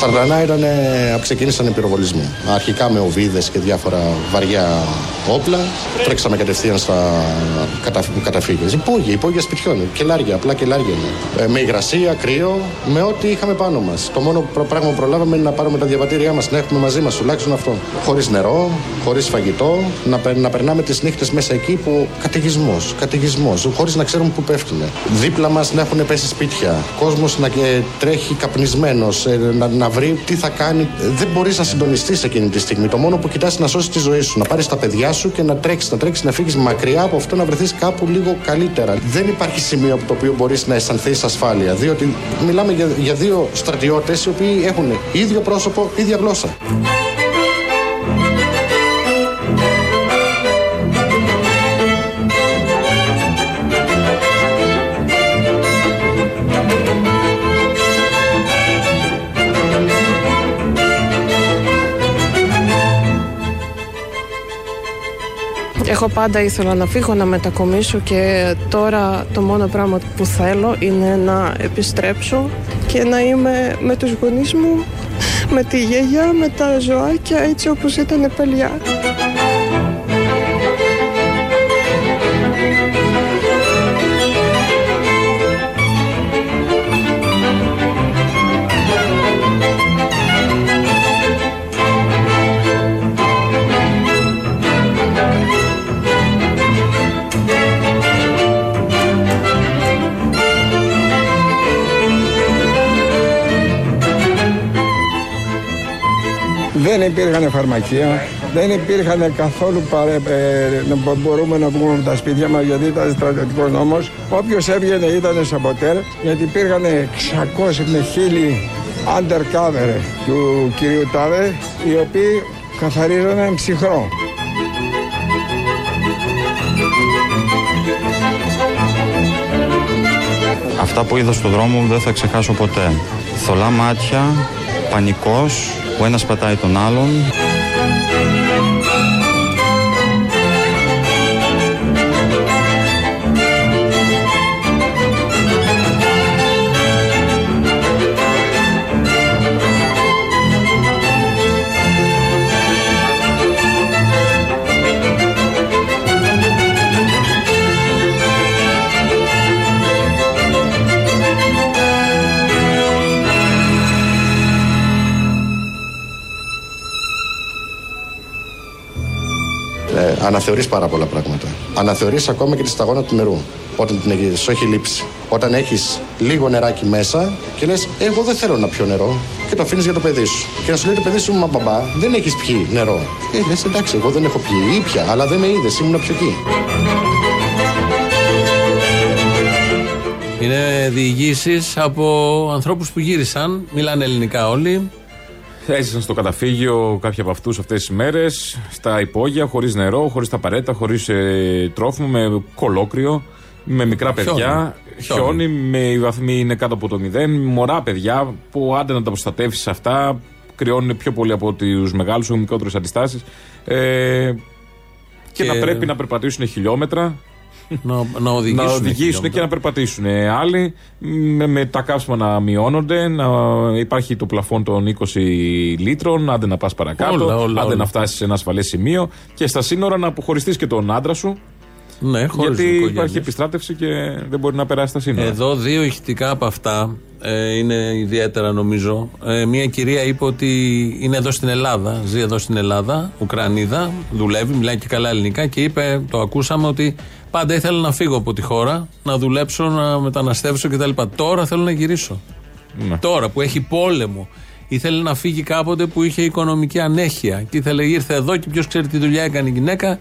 Σαρδανά ήταν, ξεκίνησαν οι πυροβολισμοί. Αρχικά με οβίδες και διάφορα βαριά όπλα. Τρέξαμε κατευθείαν στα κατα... καταφύγια. Υπόγεια, υπόγεια σπιτιών. Κελάρια, απλά κελάρια. Ε, με υγρασία, κρύο, με ό,τι είχαμε πάνω μας. Το μόνο πράγμα που προλάβαμε είναι να πάρουμε τα διαβατήριά μας, να έχουμε μαζί μας τουλάχιστον αυτό. Χωρίς νερό, χωρίς φαγητό, να, να περνάμε τις νύχτες μέσα εκεί που καταιγισμός, καταιγισμός, χωρίς να ξέρουμε πού πέφτουν. Δίπλα μας να έχουν πέσει σπίτια. Κόσμος να τρέχει καπνισμένος, ε, να, να βρει τι θα κάνει. Δεν μπορείς να συντονιστείς εκείνη τη στιγμή. Το μόνο που κοιτάς να σώσεις τη ζωή σου, να πάρεις τα παιδιά σου και να τρέξεις, να τρέξεις, να φύγεις μακριά από αυτό, να βρεθείς κάπου λίγο καλύτερα. Δεν υπάρχει σημείο από το οποίο μπορείς να αισθανθείς ασφάλεια. Διότι μιλάμε για, για δύο στρατιώτες οι οποίοι έχουν ίδιο πρόσωπο, ίδια γλώσσα. Εγώ πάντα ήθελα να φύγω, να μετακομίσω και τώρα το μόνο πράγμα που θέλω είναι να επιστρέψω και να είμαι με τους γονείς μου, με τη γιαγιά, με τα ζωάκια έτσι όπως ήταν παλιά. Δεν υπήρχαν φαρμακεία, δεν υπήρχαν καθόλου παρε, ε, μπορούμε να βγούμε από τα σπίτια μας γιατί ήταν στρατιωτικός νόμος. Όποιος έβγαινε ήταν σαμποτέρ γιατί υπήρχαν 600 με 1000 undercover του κυρίου Τάδε οι οποίοι καθαρίζανε ψυχρό. Αυτά που είδα στον δρόμο δεν θα ξεχάσω ποτέ. Θολά μάτια, πανικός, ο ένας πατάει τον άλλον. Αναθεωρείς πάρα πολλά πράγματα. Αναθεωρείς ακόμα και τη σταγόνα του νερού. Όταν την σου έχει λείψεις. Όταν έχεις λίγο νεράκι μέσα και λες: Εγώ δεν θέλω να πιω νερό. Και το αφήνεις για το παιδί σου. Και να σου λέει το παιδί σου: Μα μπαμπά, δεν έχεις πιει νερό. Ε, λες: Εντάξει, εγώ δεν έχω πιει. Ήπια, αλλά δεν με είδες. Ήμουν πιο εκεί. Είναι διηγήσεις από ανθρώπους που γύρισαν, μιλάνε ελληνικά όλοι. Έζησαν στο καταφύγιο κάποιοι από αυτούς αυτές τις μέρες, στα υπόγεια, χωρίς νερό, χωρίς τα παρέτα, χωρίς ε, τρόφιμο, με κολόκριο, με μικρά παιδιά. Χιόνι, με οι βαθμοί είναι κάτω από το μηδέν. Μωρά παιδιά που άντε να τα προστατεύσεις αυτά, κρυώνουν πιο πολύ από τους μεγάλους, έχουν μικρότερες αντιστάσεις. Ε, και, και, να πρέπει να περπατήσουν χιλιόμετρα να, να οδηγήσουν, να οδηγήσουν και να περπατήσουν. Άλλοι με, με τα κάψιμα να μειώνονται, να υπάρχει το πλαφόν των 20 λίτρων, άντε να πας παρακάτω, όλα, όλα, άντε να φτάσεις σε ένα ασφαλές σημείο και στα σύνορα να αποχωριστείς και τον άντρα σου. Ναι, Γιατί υπάρχει επιστράτευση και δεν μπορεί να περάσει τα σύνορα. Εδώ δύο ηχητικά από αυτά ε, είναι ιδιαίτερα νομίζω. Ε, μία κυρία είπε ότι είναι εδώ στην Ελλάδα, ζει εδώ στην Ελλάδα, Ουκρανίδα, δουλεύει, μιλάει και καλά ελληνικά και είπε, το ακούσαμε ότι Πάντα ήθελα να φύγω από τη χώρα, να δουλέψω, να μεταναστεύσω κτλ. Τώρα θέλω να γυρίσω. Ναι. Τώρα που έχει πόλεμο. Ήθελε να φύγει κάποτε που είχε οικονομική ανέχεια. Και ήθελε, ήρθε εδώ και ποιος ξέρει τι δουλειά έκανε η γυναίκα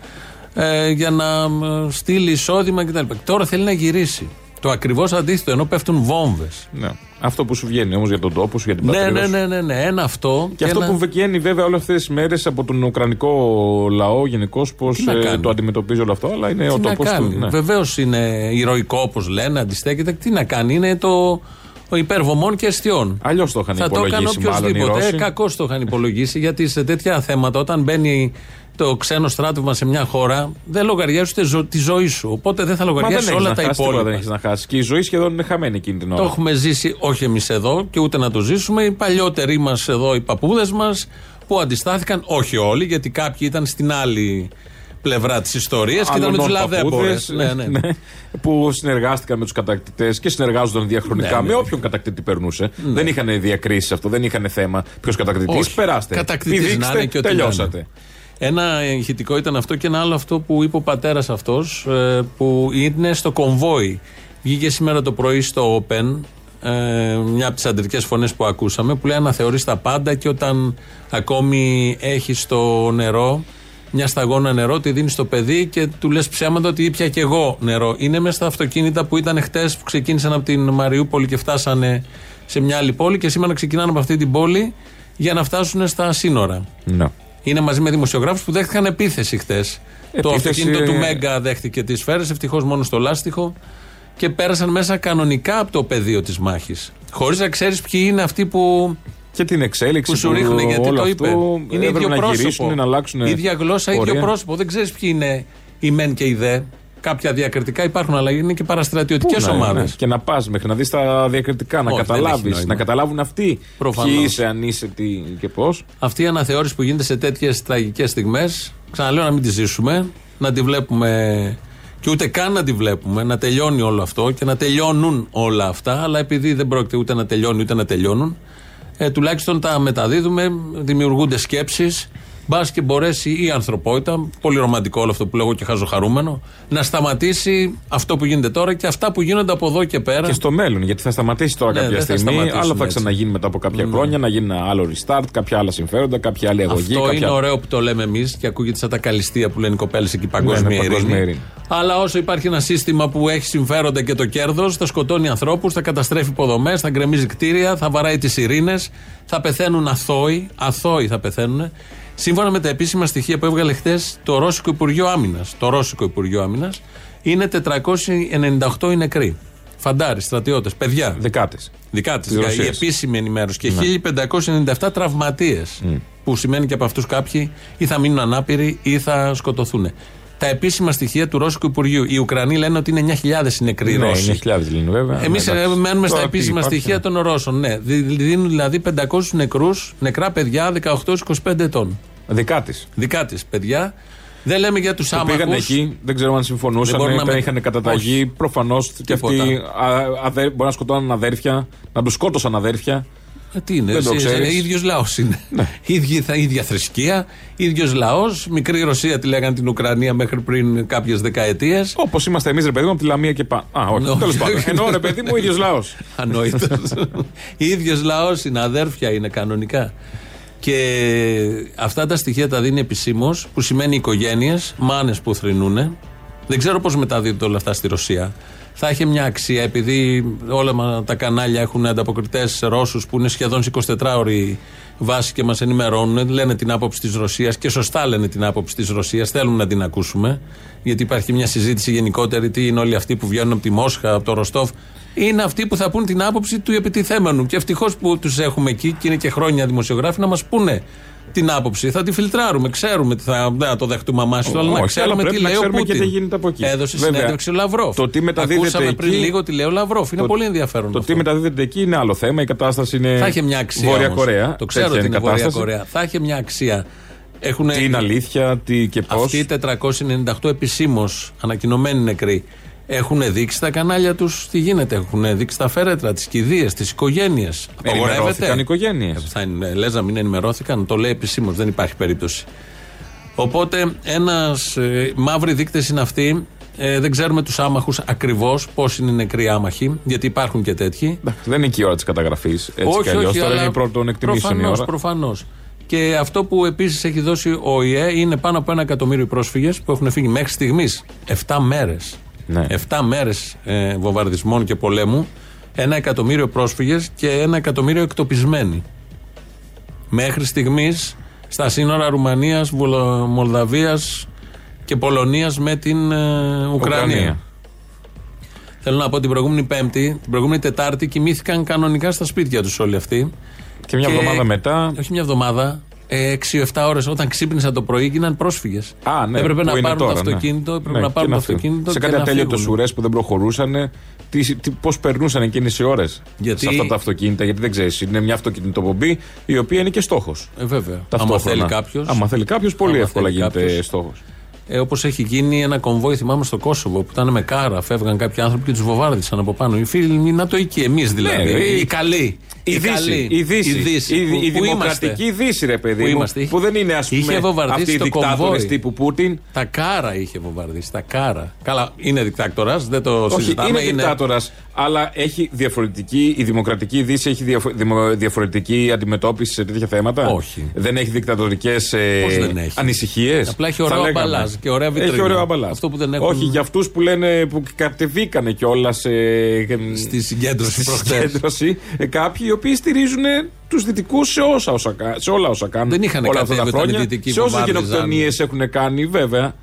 ε, για να ε, στείλει εισόδημα κτλ. Τώρα θέλει να γυρίσει. Το ακριβώς αντίθετο, ενώ πέφτουν βόμβες. Ναι. Αυτό που σου βγαίνει όμως για τον τόπο σου, για την ναι, πατρίδα ναι, ναι, ναι, ναι, ένα αυτό. Και, αυτό που βγαίνει βέβαια όλες αυτές τις μέρες από τον Ουκρανικό λαό γενικώς, πώς ε, το αντιμετωπίζει όλο αυτό, αλλά είναι τι ο τόπος του. Ναι. Βεβαίως είναι ηρωικό όπως λένε, αντιστέκεται. Τι να κάνει, είναι το υπερβομών και αιστειών. Αλλιώς το είχαν Θα το έκανε υπολογίσει μάλλον οι οποιοδήποτε. Ρώσοι. Κακώς το είχαν υπολογίσει γιατί σε τέτοια θέματα όταν μπαίνει το ξένο στράτευμα σε μια χώρα δεν λογαριάζει ούτε ζω- τη ζωή σου. Οπότε δεν θα Μα δεν λογαριάσει έχεις όλα να τα χάσεις, τίποτα υπόλοιπα. δεν έχεις να χάσεις. Και η ζωή σχεδόν είναι χαμένη εκείνη την ώρα. Το έχουμε ζήσει όχι εμείς εδώ και ούτε να το ζήσουμε. Οι παλιότεροι μας εδώ, οι παππούδες μας, που αντιστάθηκαν, όχι όλοι, γιατί κάποιοι ήταν στην άλλη πλευρά της ιστορίας και ήταν με τους Άλλων λαδέμπορε. παππούδες, Ναι, ναι. ναι, που συνεργάστηκαν με τους κατακτητές και συνεργάζονταν διαχρονικά Ναι, ναι. με όποιον κατακτητή περνούσε. Δεν είχαν διακρίσεις αυτό, δεν είχαν θέμα ποιος κατακτητής; Όχι. Περάστε. Κατακτητής να Πηδήξτε, είναι και ό,τι να τελειώσατε. Είναι. Ένα ηχητικό ήταν αυτό και ένα άλλο αυτό που είπε ο πατέρας αυτός που είναι στο κομβόι. Βγήκε σήμερα το πρωί στο Open ε, μια από τις αντρικές φωνές που ακούσαμε που λέει αναθεωρείς τα πάντα και όταν ακόμη έχεις στο νερό μια σταγόνα νερό, τη δίνεις στο παιδί και του λες ψέματα ότι ήπια και εγώ νερό. Είναι μέσα στα αυτοκίνητα που ήταν χτες που ξεκίνησαν από την Μαριούπολη και φτάσανε σε μια άλλη πόλη και σήμερα ξεκινάνε από αυτή την πόλη για να φτάσουν στα σύνορα. Ναι. Είναι μαζί με δημοσιογράφους που δέχτηκαν επίθεση χτες. Το Επίθεση- αυτοκίνητο του Μέγκα δέχτηκε τις σφαίρες, ευτυχώς μόνο στο λάστιχο. Και πέρασαν μέσα κανονικά από το πεδίο της μάχης. Χωρίς να ξέρεις ποιοι είναι αυτοί που, Και την εξέλιξη που σου ρίχνουν, γιατί όλο το αυτό είπε. Είναι έπρεπε ίδιο να πρόσωπο. γυρίσουν, να αλλάξουν ίδια γλώσσα, ίδιο πορεία. πρόσωπο. Δεν ξέρεις ποιοι είναι οι μεν και οι δε. Κάποια διακριτικά υπάρχουν, αλλά είναι και παραστρατιωτικές Πού να είναι, ομάδες. ναι. Και να πας μέχρι να δεις τα διακριτικά, να Όχι, δεν έχει καταλάβεις, νόημα. να καταλάβουν αυτοί Προφανώς. ποιοι είσαι, αν είσαι, τι και πώς. Αυτή η αναθεώρηση που γίνεται σε τέτοιες τραγικές στιγμές, ξαναλέω να μην τη ζήσουμε, να τη βλέπουμε και ούτε καν να τη βλέπουμε, να τελειώνει όλο αυτό και να τελειώνουν όλα αυτά. Αλλά επειδή δεν πρόκειται ούτε να τελειώνει ούτε να τελειώνουν, ε, τουλάχιστον τα μεταδίδουμε, δημιουργούνται σκέψεις. Μπα και μπορέσει η ανθρωπότητα, πολύ ρομαντικό όλο αυτό που λέγω και χαζοχαρούμενο, να σταματήσει αυτό που γίνεται τώρα και αυτά που γίνονται από εδώ και πέρα. Και στο μέλλον, γιατί θα σταματήσει τώρα Ναι, κάποια δεν θα στιγμή. σταματήσουν Άλλο θα έτσι. ξαναγίνει μετά από κάποια χρόνια, να γίνει ένα άλλο restart, κάποια άλλα συμφέροντα, κάποια άλλη αγωγή. Αυτό κάποια... είναι ωραίο που το λέμε εμείς και ακούγεται σαν τα καλυστία που λένε οι κοπέλες εκεί παγκόσμια, Ναι, ναι, παγκόσμια ειρήνη. ειρήνη. Αλλά όσο υπάρχει ένα σύστημα που έχει συμφέροντα και το κέρδος, θα σκοτώνει ανθρώπους, θα καταστρέφει υποδομές, θα γκρεμίζει κτίρια, θα βαράει τις ειρήνες, θα πεθαίνουν αθώοι. Αθώοι θα πεθαίνουν. Σύμφωνα με τα επίσημα στοιχεία που έβγαλε χθες το Ρώσικο Υπουργείο Άμυνας, το Ρώσικο Υπουργείο Άμυνας, είναι 498 οι νεκροί. Φαντάροι, στρατιώτες, παιδιά. Δεκάτε. Δικά της. Της Η Ρωσίας. επίσημη ενημέρωση. Και 1597 τραυματίες. Που σημαίνει και από αυτούς κάποιοι ή θα μείνουν ανάπηροι ή θα σκοτωθούν. Τα επίσημα στοιχεία του Ρώσικου Υπουργείου. Οι Ουκρανοί λένε ότι είναι 9.000 οι νεκροί Ναι, Ρώσοι. είναι χιλιάδες λένε βέβαια. Εμείς Ναι, εντάξει. μένουμε στα Τώρα τι επίσημα υπάρχει, στοιχεία ναι. των Ρώσων. Ναι, Δι- δίνουν δηλαδή 500 νεκρούς, νεκρά παιδιά 18-25 ετών. Δεκάτε. Δικά τη παιδιά. Δεν λέμε για τους Που άμαχους. πήγαν εκεί, δεν ξέρω αν Δεν συμφωνούσαν, μπορούν να ήταν, με- είχαν καταταγή. Προφανώς και Τίποτα. αυτοί α, αδε, μπορεί να σκοτώναν αδέρφια, να τους σκότωσαν αδέρφια. Ε, Τι είναι, Δεν το εσύ, ξέρεις. Ναι. ίδιος λαός είναι. ίδια, θα- ίδια θρησκεία, ίδιος λαός. Μικρή Ρωσία τη λέγανε την Ουκρανία μέχρι πριν κάποιες δεκαετίες. Όπως είμαστε εμείς, ρε παιδί μου, από τη Λαμία και πάνω. Α, όχι, Ναι, τέλος όχι. πάντων. Ενώ ρε παιδί μου, ο ίδιος λαός. Ανόητος. ίδιος λαός είναι, αδέρφια είναι κανονικά. Και αυτά τα στοιχεία τα δίνει επισήμως, που σημαίνει οικογένειες, μάνες που θρυνούν. Δεν ξέρω πώς μεταδίδονται όλα αυτά στη Ρωσία. Θα έχει μια αξία, επειδή όλα μα τα κανάλια έχουν ανταποκριτές Ρώσους που είναι σχεδόν σε 24 ώρη βάση και μας ενημερώνουν, λένε την άποψη της Ρωσίας και σωστά λένε την άποψη της Ρωσίας. Θέλουν να την ακούσουμε, γιατί υπάρχει μια συζήτηση γενικότερη. Τι είναι όλοι αυτοί που βγαίνουν από τη Μόσχα, από το Ροστόφ. Είναι αυτοί που θα πούν την άποψη του επιτιθέμενου. Και ευτυχώς που τους έχουμε εκεί και είναι και χρόνια δημοσιογράφοι να μας πούνε την άποψη. Θα τη φιλτράρουμε, ξέρουμε τι θα. Δεν θα το δεχτούμε αμάσιτο, αλλά να Όχι, ξέρουμε αλλά τι πρέπει να λέει ο ξέρουμε και Πούτιν. τι γίνεται από εκεί. Έδωσε Βέβαια. συνέντευξη ο Λαυρόφ. Το τι μεταδίδεται Ακούσαμε πριν εκεί- λίγο τι λέει ο Λαυρόφ. Είναι Το- πολύ ενδιαφέρον. Το αυτό. τι μεταδίδεται εκεί είναι άλλο θέμα. Η κατάσταση είναι. Θα είχε μια αξία. Βόρεια όμως. Κορέα. Το ξέρω Τέτοια ότι είναι η Βόρεια κατάσταση. Κορέα. Θα είχε μια αξία. Έχουνε- Τι είναι αλήθεια, τι και πώς. Αυτοί οι 498 επισήμως ανακοινωμένοι νεκροί έχουν δείξει τα κανάλια τους τι γίνεται. Έχουν δείξει τα φέρετρα, τις κηδείες, τις οικογένειες. Ενημερώθηκαν οι οικογένειες. Θα είναι- λες να μην ενημερώθηκαν, το λέει επισήμως, δεν υπάρχει περίπτωση. Οπότε ένας ε, μαύροι δείκτες είναι αυτοί. Ε, δεν ξέρουμε τους άμαχους ακριβώς πώς είναι οι νεκροί άμαχοι, γιατί υπάρχουν και τέτοιοι. Δεν είναι και η ώρα της καταγραφής. Έτσι κι αλλιώς. Τώρα είναι η πρώτη των εκτιμήσεων η ώρα. Προφανώς. Και αυτό που επίσης έχει δώσει ο ΙΕ είναι πάνω από ένα εκατομμύριο πρόσφυγες που έχουν φύγει μέχρι στιγμής. 7 μέρες. Ναι. 7 μέρες ε, βομβαρδισμών και πολέμου. Ένα εκατομμύριο πρόσφυγες και ένα εκατομμύριο εκτοπισμένοι. Μέχρι στιγμής στα σύνορα Ρουμανίας, Μολδαβίας και Πολωνίας με την ε, Ουκρανία. Θέλω να πω την προηγούμενη Πέμπτη, την προηγούμενη Τετάρτη κοιμήθηκαν κανονικά στα σπίτια τους όλοι αυτοί. Και μια εβδομάδα μετά. Όχι μια εβδομάδα, 6-7 ώρες όταν ξύπνησαν το πρωί γίναν πρόσφυγες. Α, ναι, έπρεπε να που είναι πάρουν τώρα, το ναι. αυτοκίνητο, έπρεπε Ναι, να και πάρουν το να φύγουν. αυτοκίνητο. Σε και κάτι να ατέλειωτες φύγουν. ουρές που δεν προχωρούσαν, τι, τι, πώς περνούσαν εκείνες οι ώρες Γιατί- σε αυτά τα αυτοκίνητα, γιατί δεν ξέρεις. Είναι μια αυτοκινητοπομπή η οποία είναι και στόχος. Ε, βέβαια. Ταυτόχρονα. Άμα θέλει κάποιος. Άμα θέλει κάποιος, πολύ Άμα εύκολα θέλει γίνεται κάποιος. στόχος. Ε, Όπως έχει γίνει ένα κομβόι, θυμάμαι στο Κόσοβο, που ήταν με κάρα. Φεύγαν κάποιοι άνθρωποι και τους βοβάρδισαν από πάνω. Οι φίλοι νατοικοί, εμείς δηλαδή. Ναι, οι, η- καλοί. Η Δύση, καλοί. η Δύση, Η Δύση. η, Που- η που δημοκρατική είμαστε. Δύση, ρε παιδί Πού μου, είμαστε. που δεν είναι ας Είχε πούμε βομβαρδίσει αυτοί οι το δικτάτορες κομβόι. τύπου Πούτιν. Τα κάρα είχε βομβαρδίσει. Τα κάρα. Καλά, είναι δικτάκτορας, δεν το Όχι, συζητάμε. είναι δικτάτορας, αλλά έχει διαφορετική. Η δημοκρατική Δύση έχει διαφο- δημο- διαφορετική αντιμετώπιση σε τέτοια θέματα; Όχι. Δεν έχει δικτατορικές Πώς δεν έχει; ανησυχίες; Απλά έχει ωραίο αμπαλάζ και ωραία βιτρίνα. Έχει ωραίο αμπαλάζ. Αυτό που δεν έχουν- Όχι, για αυτούς που λένε που κατεβήκανε κιόλας Στη συγκέντρωση στη προχτές. συγκέντρωση, ε, κάποιοι οι οποίοι στηρίζουν τους δυτικούς σε, όσα, όσα, κα- σε όλα όσα κάνουν. Δεν είχαν όλα αυτά τα κατέβει όταν οι χρόνια. δυτικοί Σε όσε βομβάρδιζαν. γενοκτονίες έχουν κάνει, βέβαια.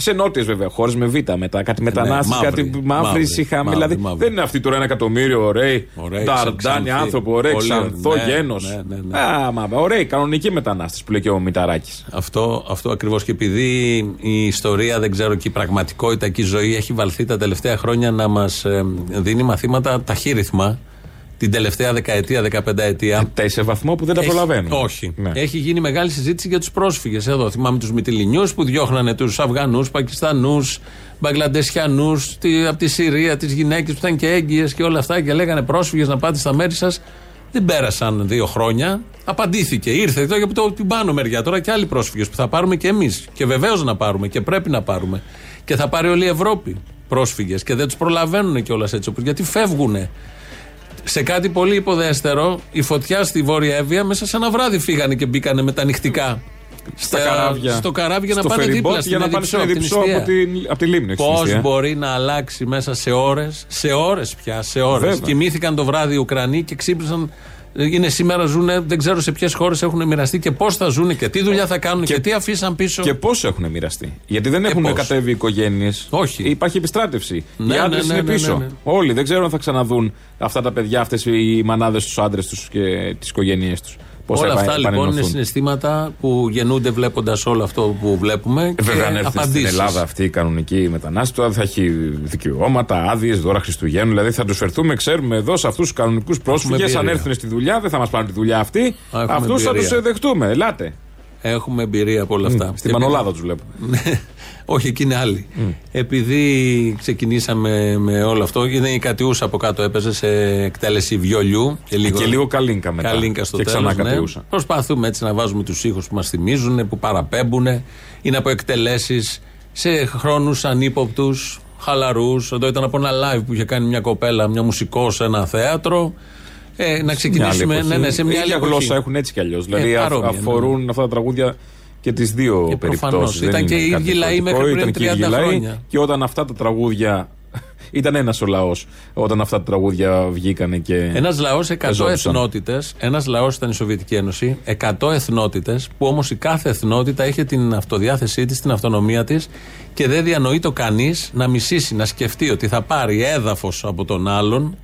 Σε νότιες βέβαια χώρες με β' μετά. Κάτι μετανάστες, μαύροι, κάτι μαύροι μαύροι, είχαμε. μαύροι, δηλαδή μαύροι. δεν είναι αυτοί τώρα ένα εκατομμύριο ωραίοι. Ωραίοι, Νταρντάνοι ξανθοί. άνθρωποι, ωραίοι, Πολύ, ξανθό ναι, γένος. ναι, ναι, ναι. Α, μα, ωραίοι, κανονικοί μετανάστες που λέει και ο Μηταράκης. Αυτό, αυτό ακριβώς. Και επειδή η ιστορία, δεν ξέρω και η πραγματικότητα και η ζωή έχει βαλθεί τα τελευταία χρόνια να μας δίνει μαθήματα ταχύρυθμα την τελευταία δεκαετία, δεκαπενταετία. Τα σε βαθμό που δεν τα Έχει- προλαβαίνουν. Όχι. Ναι. Έχει γίνει μεγάλη συζήτηση για τους πρόσφυγες. Εδώ θυμάμαι τους Μυτιλινιούς που διώχνανε τους Αφγανούς, Πακιστανούς, Μπαγκλαντεσιανούς από τη Συρία, τις γυναίκες που ήταν και έγκυες και όλα αυτά και λέγανε πρόσφυγες να πάτε στα μέρη σας. Δεν πέρασαν δύο χρόνια. Απαντήθηκε. Ήρθε εδώ από το- την πάνω μεριά τώρα και άλλοι πρόσφυγες που θα πάρουμε και εμείς. Και βεβαίως να πάρουμε και πρέπει να πάρουμε. Και θα πάρει όλη η Ευρώπη πρόσφυγες και δεν τους προλαβαίνουν κιόλας έτσι όπως γιατί φεύγουν σε κάτι πολύ υποδέστερο, η φωτιά στη Βόρεια Εύβοια μέσα σε ένα βράδυ φύγανε και μπήκανε με τα νυχτικά. Στα καράβια. Στο καράβι για να Στο πάνε ferry δίπλα boat στην για να πάνε στην Εδιψό, Εδιψό από την από, την, από τη λίμνη. στην Πώ ουσία. μπορεί να αλλάξει μέσα σε ώρες, σε ώρες πια, σε ώρες. Βέβαια. Κοιμήθηκαν το βράδυ οι Ουκρανοί και ξύπνησαν. Είναι σήμερα ζουνε, δεν ξέρω σε ποιες χώρες έχουν μοιραστεί και πώς θα ζουν και τι δουλειά θα κάνουν και, Και- τι αφήσαν πίσω. Και πώς έχουν μοιραστεί. Γιατί δεν έχουν πώς. κατέβει οι οικογένειες. Όχι. Υπάρχει επιστράτευση. Ναι, οι άντρες ναι, ναι, είναι ναι, πίσω. ναι, ναι. Όλοι δεν ξέρω αν θα ξαναδούν αυτά τα παιδιά, αυτές οι μανάδες τους άντρες τους και τις οικογένειές τους. Πώς Όλα θα αυτά λοιπόν είναι επανενωθούν. συναισθήματα που γεννούνται βλέποντας όλο αυτό που βλέπουμε. Ε, Βέβαια, και αν έρθει στην απαντήσεις. Ελλάδα αυτή η κανονική μετανάστε, τώρα θα έχει δικαιώματα, άδειες, δώρα Χριστουγέννου. Δηλαδή θα τους φερθούμε, ξέρουμε εδώ σε αυτούς τους κανονικούς πρόσφυγες. Αν εμπειρία. έρθουν στη δουλειά, δεν θα μας πάρουν τη δουλειά αυτή. έχουμε Αυτούς θα εμπειρία. τους δεχτούμε. Ελάτε. Έχουμε εμπειρία από όλα αυτά. Στην Και Μανολάδα τους βλέπω. Ναι. Όχι, εκεί είναι άλλοι. Επειδή ξεκινήσαμε με όλο αυτό, ήταν η Κατιούσα από κάτω έπαιζε σε εκτέλεση βιολιού. Και λίγο, Και λίγο καλίνκα μετά. Καλίνκα στο Και τέλος, ξανά ναι. Κατιούσα. Προσπαθούμε έτσι να βάζουμε τους ήχους που μας θυμίζουν, που παραπέμπουν. Είναι από εκτελέσεις σε χρόνους ανύποπτους, χαλαρούς. Εδώ ήταν από ένα live που είχε κάνει μια κοπέλα, μια μουσικό σε ένα θέατρο. Ε, να Μια άλλη ξεκινήσουμε εποχή. ναι, ναι, σε μια άλλη ίδια εποχή. γλώσσα έχουν έτσι κι αλλιώς. Δηλαδή α- παρόμοια, ναι. αφορούν αυτά τα τραγούδια και τις δύο Ε, περιπτώσεις. προφανώς. Ήταν και οι ίδιοι λαοί μέχρι πριν 30 χρόνια. Και όταν αυτά τα τραγούδια. Ήταν ένας ο λαός όταν αυτά τα τραγούδια βγήκανε και. Ένας λαός 100 Πεζόντουσαν. εθνότητες. Ένας λαός ήταν η Σοβιετική Ένωση. 100 εθνότητες, που όμως η κάθε εθνότητα είχε την αυτοδιάθεσή της, την αυτονομία της και δεν διανοεί το κανείς να μισήσει, να σκεφτεί ότι θα πάρει έδαφος από τον άλλον.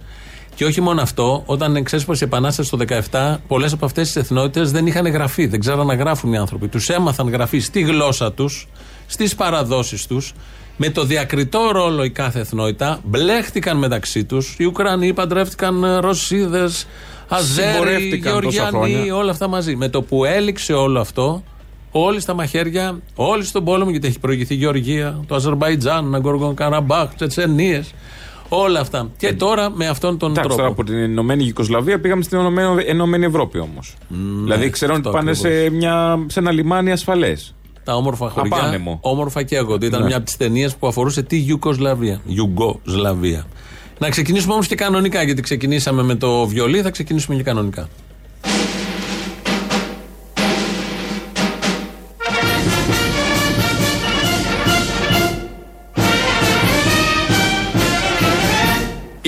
Και όχι μόνο αυτό, όταν εξέσπασε η Επανάσταση το 17, πολλές από αυτές τις εθνότητες δεν είχαν γραφεί, δεν ξέραν να γράφουν οι άνθρωποι. Τους έμαθαν γραφή στη γλώσσα τους, στις παραδόσεις τους, με το διακριτό ρόλο η κάθε εθνότητα, μπλέχτηκαν μεταξύ τους. Οι Ουκρανοί παντρεύτηκαν Ρωσίδες, Αζέρι, Συμπορεύτηκαν τόσα Γεωργιανοί, χρόνια. όλα αυτά μαζί. Με το που έληξε όλο αυτό, όλοι στα μαχαίρια, όλοι στον πόλεμο, γιατί έχει προηγηθεί η Γεωργία, το Αζερβαϊτζάν, Ναγκόργον Καραμπάχ, Τσετσενίες. Όλα αυτά. Και τώρα με αυτόν τον Εντάξει, τώρα τρόπο. από την Ενωμένη Γιουγκοσλαβία πήγαμε στην Ενωμένη, Ενωμένη Ευρώπη όμως. δηλαδή ξέρουν ότι αυτό πάνε σε, μια, σε ένα λιμάνι ασφαλές. Τα όμορφα χωριά. Απάνεμο. Όμορφα καίγονται. Ήταν Ναι. μια από τις ταινίες που αφορούσε τη Ιουγκοσλαβία. Ιουγκοσλαβία. Να ξεκινήσουμε όμως και κανονικά, γιατί ξεκινήσαμε με το βιολί, θα ξεκινήσουμε και κανονικά.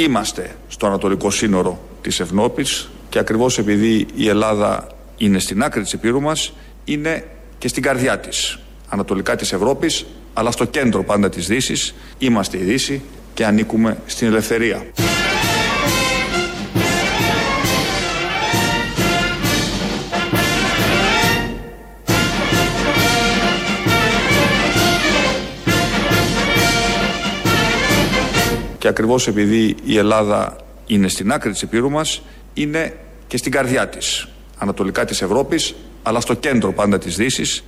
Είμαστε στο ανατολικό σύνορο της Ευνόπης και ακριβώς επειδή η Ελλάδα είναι στην άκρη της Επίρου μας, είναι και στην καρδιά της, ανατολικά της Ευρώπης, αλλά στο κέντρο πάντα της Δύσης. Είμαστε η Δύση, και ανήκουμε στην ελευθερία. Και ακριβώς επειδή η Ελλάδα είναι στην άκρη της Επίρου μας, είναι και στην καρδιά της, ανατολικά της Ευρώπης, αλλά στο κέντρο πάντα της Δύσης.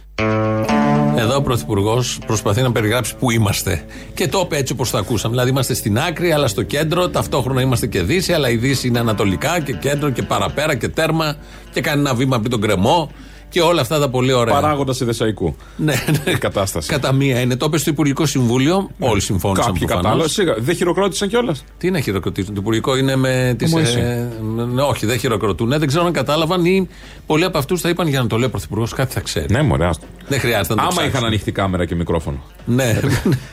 Εδώ ο Πρωθυπουργός προσπαθεί να περιγράψει πού είμαστε. Και το είπε έτσι όπως το ακούσαμε. Δηλαδή είμαστε στην άκρη, αλλά στο κέντρο. Ταυτόχρονα είμαστε και Δύση, αλλά η Δύση είναι ανατολικά και κέντρο και παραπέρα και τέρμα. Και κάνει ένα βήμα πριν τον κρεμό και όλα αυτά τα πολύ ωραία. Παράγοντας Ιδεσαϊκού. Ναι, ναι. Η κατάσταση. Κατά μία είναι. Το είπε στο Υπουργικό Συμβούλιο. Ναι. Όλοι συμφώνησαν. Κάποιοι προφανώς. κατάλαβαν. Σίγουρα. Δεν χειροκρότησαν κιόλας. Τι να χειροκροτήσουν. Το Υπουργικό είναι με τις. Μωυσή. ναι, όχι, δεν χειροκροτούν. Ε, δεν ξέρω αν κατάλαβαν ή πολλοί από αυτούς θα είπαν για να το λέει ο Πρωθυπουργός κάτι θα ξέρει. Ναι, μωρέ. άστο. Δεν χρειάζεται να το Άμα ψάξουν. είχαν ανοιχτή κάμερα και μικρόφωνο. Ναι.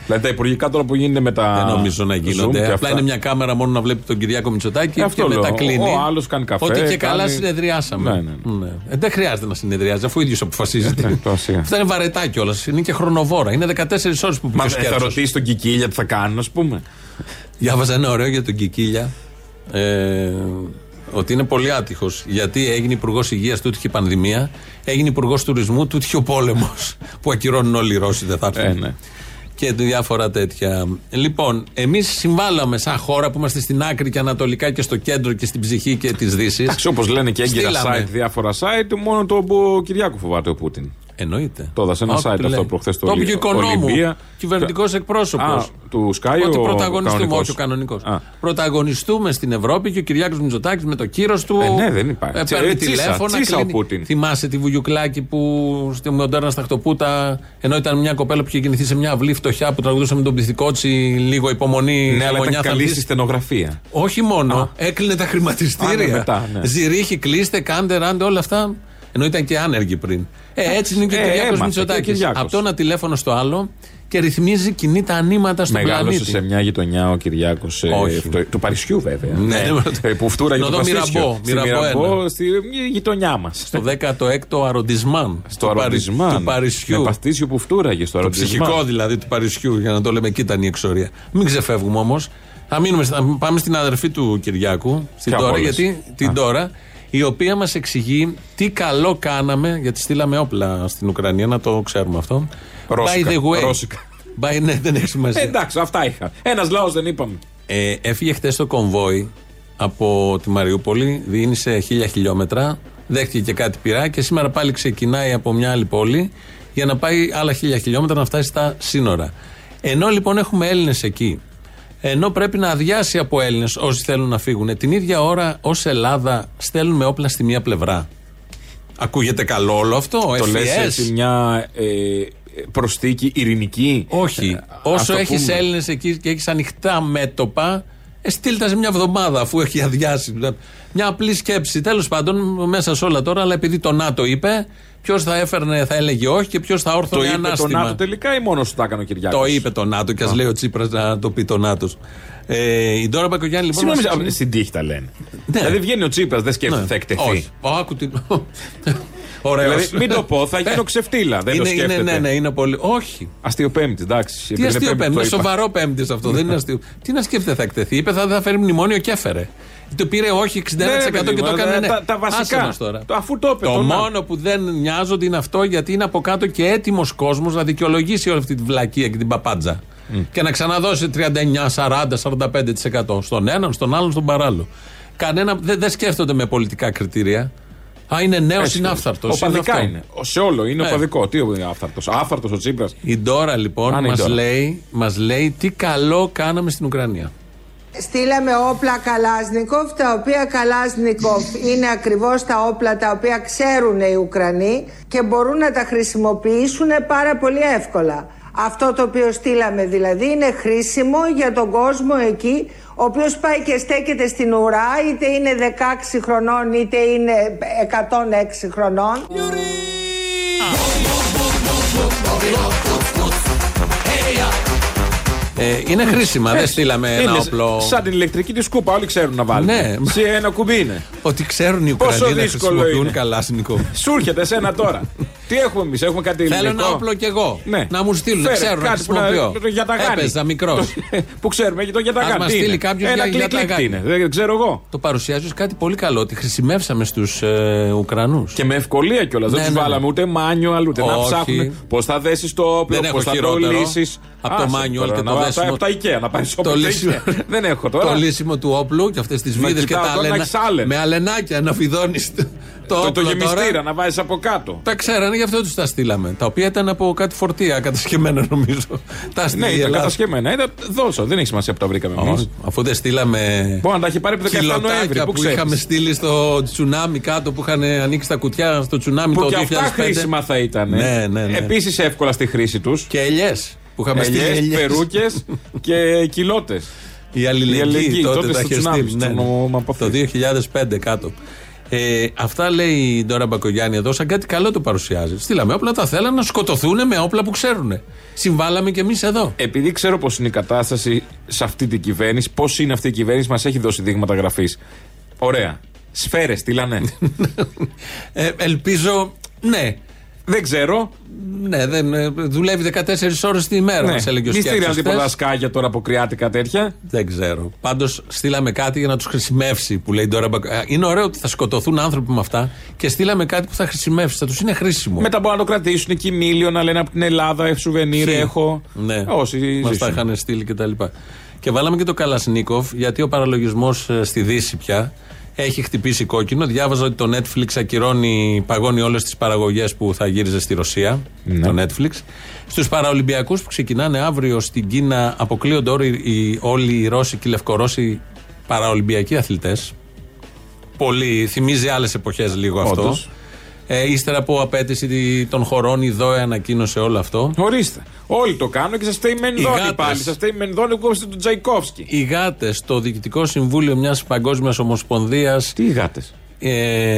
Δηλαδή τα υπουργικά τώρα που γίνεται με τα. Δεν νομίζω να Zoom γίνονται. και Απλά αυτά. είναι μια κάμερα μόνο να βλέπει τον Κυριάκο Μητσοτάκη Ε, αυτό και μετά λέω. κλείνει. Ο άλλος κάνει καφέ, Ότι και κάνει- καλά συνεδριάσαμε. Ναι, ναι, ναι. Ε, δεν χρειάζεται να συνεδριάζει, αφού ο ίδιος αποφασίζει. Ε, τώρα σιγά. Αυτά είναι βαρετά κιόλας. Είναι και χρονοβόρα. Είναι 14 ώρες που Μα πήγε ο ε, θα σκέρτσος. ρωτήσει τον Κικίλια τι θα κάνουν, ας πούμε. Διάβαζα ένα ωραίο για τον Κικίλια. Ε, ότι είναι πολύ άτυχος. Γιατί έγινε υπουργός υγείας, του είχε πανδημία. Έγινε υπουργός τουρισμού, του είχε ο πόλεμος. που ακυρώνουν όλοι οι Ρώσοι, δεν θα έρθουν. Ε, ναι. Και διάφορα τέτοια. Λοιπόν, εμείς συμβάλαμε σαν χώρα που είμαστε στην άκρη και ανατολικά και στο κέντρο και στην ψυχή και της Δύσης. Εντάξει, όπως λένε και έγκυρα Στείλαμε. site, διάφορα site, μόνο το ο Κυριάκου φοβάται ο Πούτιν. Εννοείται. Το έδωσε ένα Α, site τι λέει. αυτό προχθές το Το είπε και ο οικονόμου. Ολυμπία. Κυβερνητικός εκπρόσωπος. Α, του Sky Ότι ο πρωταγωνιστούμε, κανονικός. όχι ο κανονικός. Α. Πρωταγωνιστούμε στην Ευρώπη και ο Κυριάκος Μητσοτάκης με το κύρος του. Ε, ναι, δεν υπάρχει. Ε, Τσι- παίρνει ε, τσίσα, τηλέφωνα. τσίσα ο κλείνει. Πούτιν. Θυμάσαι τη Βουγιουκλάκη που στη Μοντέρνα στα Χτωπούτα, ενώ ήταν μια κοπέλα που είχε γεννηθεί σε μια αυλή φτωχιά που τραγουδούσε με τον Πληθυκότσι, λίγο υπομονή. Ναι, αλλά γωνιά ήταν θα καλή έρθεις. στη στενογραφία. Όχι μόνο, έκλεινε τα χρηματιστήρια. Α, ναι, μετά, ναι. Ζυρίχη, κλείστε, κάντε, ράντε, όλα αυτά. Ενώ ήταν και άνεργοι πριν. Ε, έτσι είναι και ο Ε, Κυριάκος έμαθε και ο Μητσοτάκη. Κυριάκος. Από το ένα τηλέφωνο στο άλλο και ρυθμίζει κινεί τα ανήματα στον Μεγάλωσε πλανήτη. σε μια γειτονιά ο Κυριάκος. Όχι. του Παρισιού, βέβαια. Ναι. Ε, που φτούραγε Να το δω Παστίσιο. Μυραμπό, Στη Μυραμπό Μυραμπό, ένα. στη γειτονιά μας. Στο 16ο αροντισμάν. Στο του Παρι- αροντισμάν. Του Παρισιού. Με παστίσιο που φτούραγε στο Το αροντισμάν. ψυχικό δηλαδή του Παρισιού, για να το λέμε, εκεί ήταν η εξορία. Μην ξεφεύγουμε όμως. Θα, μείνουμε, θα πάμε στην αδερφή του Κυριάκου, στην Ποια τώρα, από όλες; γιατί την Α. τώρα, η οποία μας εξηγεί τι καλό κάναμε, γιατί στείλαμε όπλα στην Ουκρανία, να το ξέρουμε αυτό. Ρώσικα, By the way. ρώσικα. By, ναι, δεν έχει Ε, σημασία. εντάξει, αυτά είχα. Ένας λαός δεν είπαμε. Ε, έφυγε χθε το κομβόι από τη Μαριούπολη, διήνυσε χίλια χιλιόμετρα, δέχτηκε και κάτι πειρά και σήμερα πάλι ξεκινάει από μια άλλη πόλη για να πάει άλλα χίλια χιλιόμετρα να φτάσει στα σύνορα. Ενώ λοιπόν έχουμε Έλληνες εκεί, ενώ πρέπει να αδειάσει από Έλληνες όσοι θέλουν να φύγουν, την ίδια ώρα ως Ελλάδα στέλνουμε όπλα στη μία πλευρά. Ακούγεται καλό όλο αυτό, Το λες FES? έτσι μια ε, προστίκη ειρηνική; Όχι. Ε, ας Όσο το έχεις πούμε. Έλληνες εκεί και έχεις ανοιχτά μέτωπα, ε, στείλ τα σε μια εβδομάδα αφού έχει αδειάσει. Μια απλή σκέψη. Τέλος πάντων, μέσα σε όλα τώρα, αλλά επειδή το ΝΑΤΟ είπε, ποιος θα έφερνε, θα έλεγε όχι και ποιος θα Το όρθωνε είπε το ανάστημα. ΝΑΤΟ τελικά ή μόνος σου τα έκανε ο Κυριάκος; Το είπε το ΝΑΤΟ και ας λέει ο Τσίπρας να το πει το ΝΑΤΟ. Ε, η Ντόρα Μπακογιάννη λοιπόν. Συγγνώμη, μας α, εξηγεί- στην τύχη τα λένε. Ναι. Δηλαδή βγαίνει ο Τσίπρας, δεν σκέφτεται Ναι. θα εκτεθεί. Όχι. Άκου την. Ωραίος. Δηλαδή, μην το πω, θα γίνω ξεφτύλα. Δεν το είναι, είναι, σκέφτεται. ναι, ναι, είναι πολύ. Όχι. Αστείο Πέμπτη, εντάξει. Τι επειδή αστείο Πέμπτη πέμπτη, το είναι είπα. σοβαρό πέμπτη αυτό. δεν είναι αστείο. Τι να σκέφτεται θα εκτεθεί. Είπε θα, θα φέρει μνημόνιο και έφερε. Το πήρε όχι 61% Ναι, παιδί και το μου, έκανε ναι. τα- τα βασικά. Άσε μας τώρα. Το- αφού το είπε, Το το να. μόνο που δεν νοιάζονται είναι αυτό γιατί είναι από κάτω και έτοιμος κόσμος να δικαιολογήσει όλη αυτή τη βλακία και την παπάντζα. Και να ξαναδώσει 39, 40, 45% στον έναν, στον άλλον, στον παράλληλο. Κανένα, δεν, δεν σκέφτονται με πολιτικά κριτήρια. Α, είναι νέος, Έτσι, είναι άφθαρτο. Οπαδικά είναι. Ο- Σε όλο είναι Ε. οπαδικό. Τι είναι άφθαρτο. Άφθαρτο ο Τσίπρας. Η Ντόρα λοιπόν Αν είναι η μας Ντόρα. λέει, μας λέει τι καλό κάναμε στην Ουκρανία. Στείλαμε όπλα Καλάσνικοφ, τα οποία Καλάσνικοφ είναι ακριβώς τα όπλα τα οποία ξέρουν οι Ουκρανοί και μπορούν να τα χρησιμοποιήσουν πάρα πολύ εύκολα. Αυτό το οποίο στείλαμε δηλαδή είναι χρήσιμο για τον κόσμο εκεί ο οποίος πάει και στέκεται στην ουρά είτε είναι 16 χρονών είτε είναι 106 χρονών. Ε, είναι χρήσιμα, δεν στείλαμε ένα Είναι όπλο. Σαν την ηλεκτρική τη σκούπα, όλοι ξέρουν να βάλουν. Ναι. Σε ένα κουμπί είναι. Ότι ξέρουν οι Πόσο Ουκρανοί να δύσκολο χρησιμοποιούν είναι. καλά Νικό. Σου έρχεται εσένα τώρα. Τι έχουμε εμείς, έχουμε κάτι ελληνικό; Θέλω ένα όπλο κι εγώ. Ναι. Να μου στείλουν, Φέρε, ξέρω να κάτι που να- χρησιμοποιώ. για τα γάνη. Έπαιζα μικρός. που ξέρουμε, για το για τα Ας γάνη. μας Τι στείλει είναι; κάποιος Ένα για- κλικ για τα κλικ τι γάνη. είναι. Δεν ξέρω εγώ. Το παρουσιάζεις ως κάτι πολύ καλό, ότι χρησιμεύσαμε στους ε, Ουκρανούς. Και με ευκολία κιόλας. Ναι, δεν τους ναι, ναι. βάλαμε ούτε manual, ούτε να Όχι. ψάχνουν πώς θα δέσεις το όπλο, Δεν πώς έχω θα το χειρότερο λύσεις. από το manual και το δέσιμο. Από τα IKEA να πάρεις όπλο. Το τα λύσιμο- IKEA. Δεν έχω τώρα. Το λύσιμο του όπλου και αυτές τις Να βίδες και κοιτάω τα τώρα να αλένα. έχεις άλεν. Με αλενάκια να φιδώνεις το, το, Το, το όπλο γεμιστήρα τώρα. να βάζεις από κάτω. Τα ξέρανε, γι' αυτό τους τα στείλαμε. Τα οποία ήταν από κάτι φορτία κατασκευμένα, νομίζω. τα στείλει Ναι, η ήταν Ελλάδα. κατασκευμένα. Ήταν δώσω, δεν έχει σημασία που τα βρήκαμε εμείς. Όχι, Αφού δεν στείλαμε. Μπορεί να τα έχει πάρει από το 17 Νοέμβρη. κιλοτάκια Πού που ξέρεις. είχαμε στείλει στο τσουνάμι κάτω που είχαν ανοίξει τα κουτιά στο τσουνάμι Που το και 2005. αυτά χρήσιμα θα ήταν. Ναι, ναι, ναι. Επίσης εύκολα στη χρήση τους. Και ελιές. Που είχαμε στείλει Ελιές, ελιές. περούκες και κοιλότε. Η αλληλεγγύη, Η αλληλεγγύη, τότε, τότε τα στο είχε τσουνάμι, στείλει. στο Ναι, ναι. νομοποθέτημα. Το 2005 κάτω. Ε, αυτά λέει η Ντόρα Μπακογιάννη εδώ, σαν κάτι καλό το παρουσιάζει. Στείλαμε όπλα, τα θέλανε να σκοτωθούν με όπλα που ξέρουν. Συμβάλαμε κι εμείς εδώ. Επειδή ξέρω πώς είναι η κατάσταση σε αυτή την κυβέρνηση, πώς είναι αυτή η κυβέρνηση, μας έχει δώσει δείγματα γραφής. Ωραία. Σφαίρες, στείλανε. Ε, ελπίζω, ναι. Δεν ξέρω. Ναι, δεν, ε, δουλεύει 14 ώρες τη μέρα, Ναι. μας έλεγε ο Μη Σκέψος στείλανε τίποτα χθες. σκάγια τώρα από κρυάτικα τέτοια. Δεν ξέρω. Πάντως στείλαμε κάτι για να τους χρησιμεύσει που λέει τώρα. Μπακο- Ε, Είναι ωραίο ότι θα σκοτωθούν άνθρωποι με αυτά και στείλαμε κάτι που θα χρησιμεύσει. Θα τους είναι χρήσιμο. Μετά μπορούν να το κρατήσουν εκεί μίλιο να λένε από την Ελλάδα, ε, σουβενίρ Ποιοι; έχω. Ναι. Όσοι Μας τα ζήσουν. είχαν στείλει και τα λοιπά. Και βάλαμε και το Καλασνίκοφ, γιατί ο παραλογισμός στη Δύση πια έχει χτυπήσει κόκκινο. Διάβαζα ότι το Netflix ακυρώνει, παγώνει όλες τις παραγωγές που θα γύριζε στη Ρωσία. Ναι. Το Netflix. Στους Παραολυμπιακούς που ξεκινάνε αύριο στην Κίνα, αποκλείονται όλοι οι, όλοι οι Ρώσοι και οι Λευκορώσοι Παραολυμπιακοί αθλητές. Πολύ, θυμίζει άλλες εποχές λίγο αυτό. Όντως. Ε, ύστερα από απέτηση των χωρών, η ΔΟΕ ανακοίνωσε όλο αυτό. Ορίστε. Όλοι το κάνουν και σας φταίει Οι Μενδώνη γάτες. πάλι. Σας φταίει Μενδώνη που κόψετε τον Τζαϊκόφσκι. Οι γάτες στο διοικητικό συμβούλιο μιας παγκόσμιας ομοσπονδίας. Τι γάτες; Ε,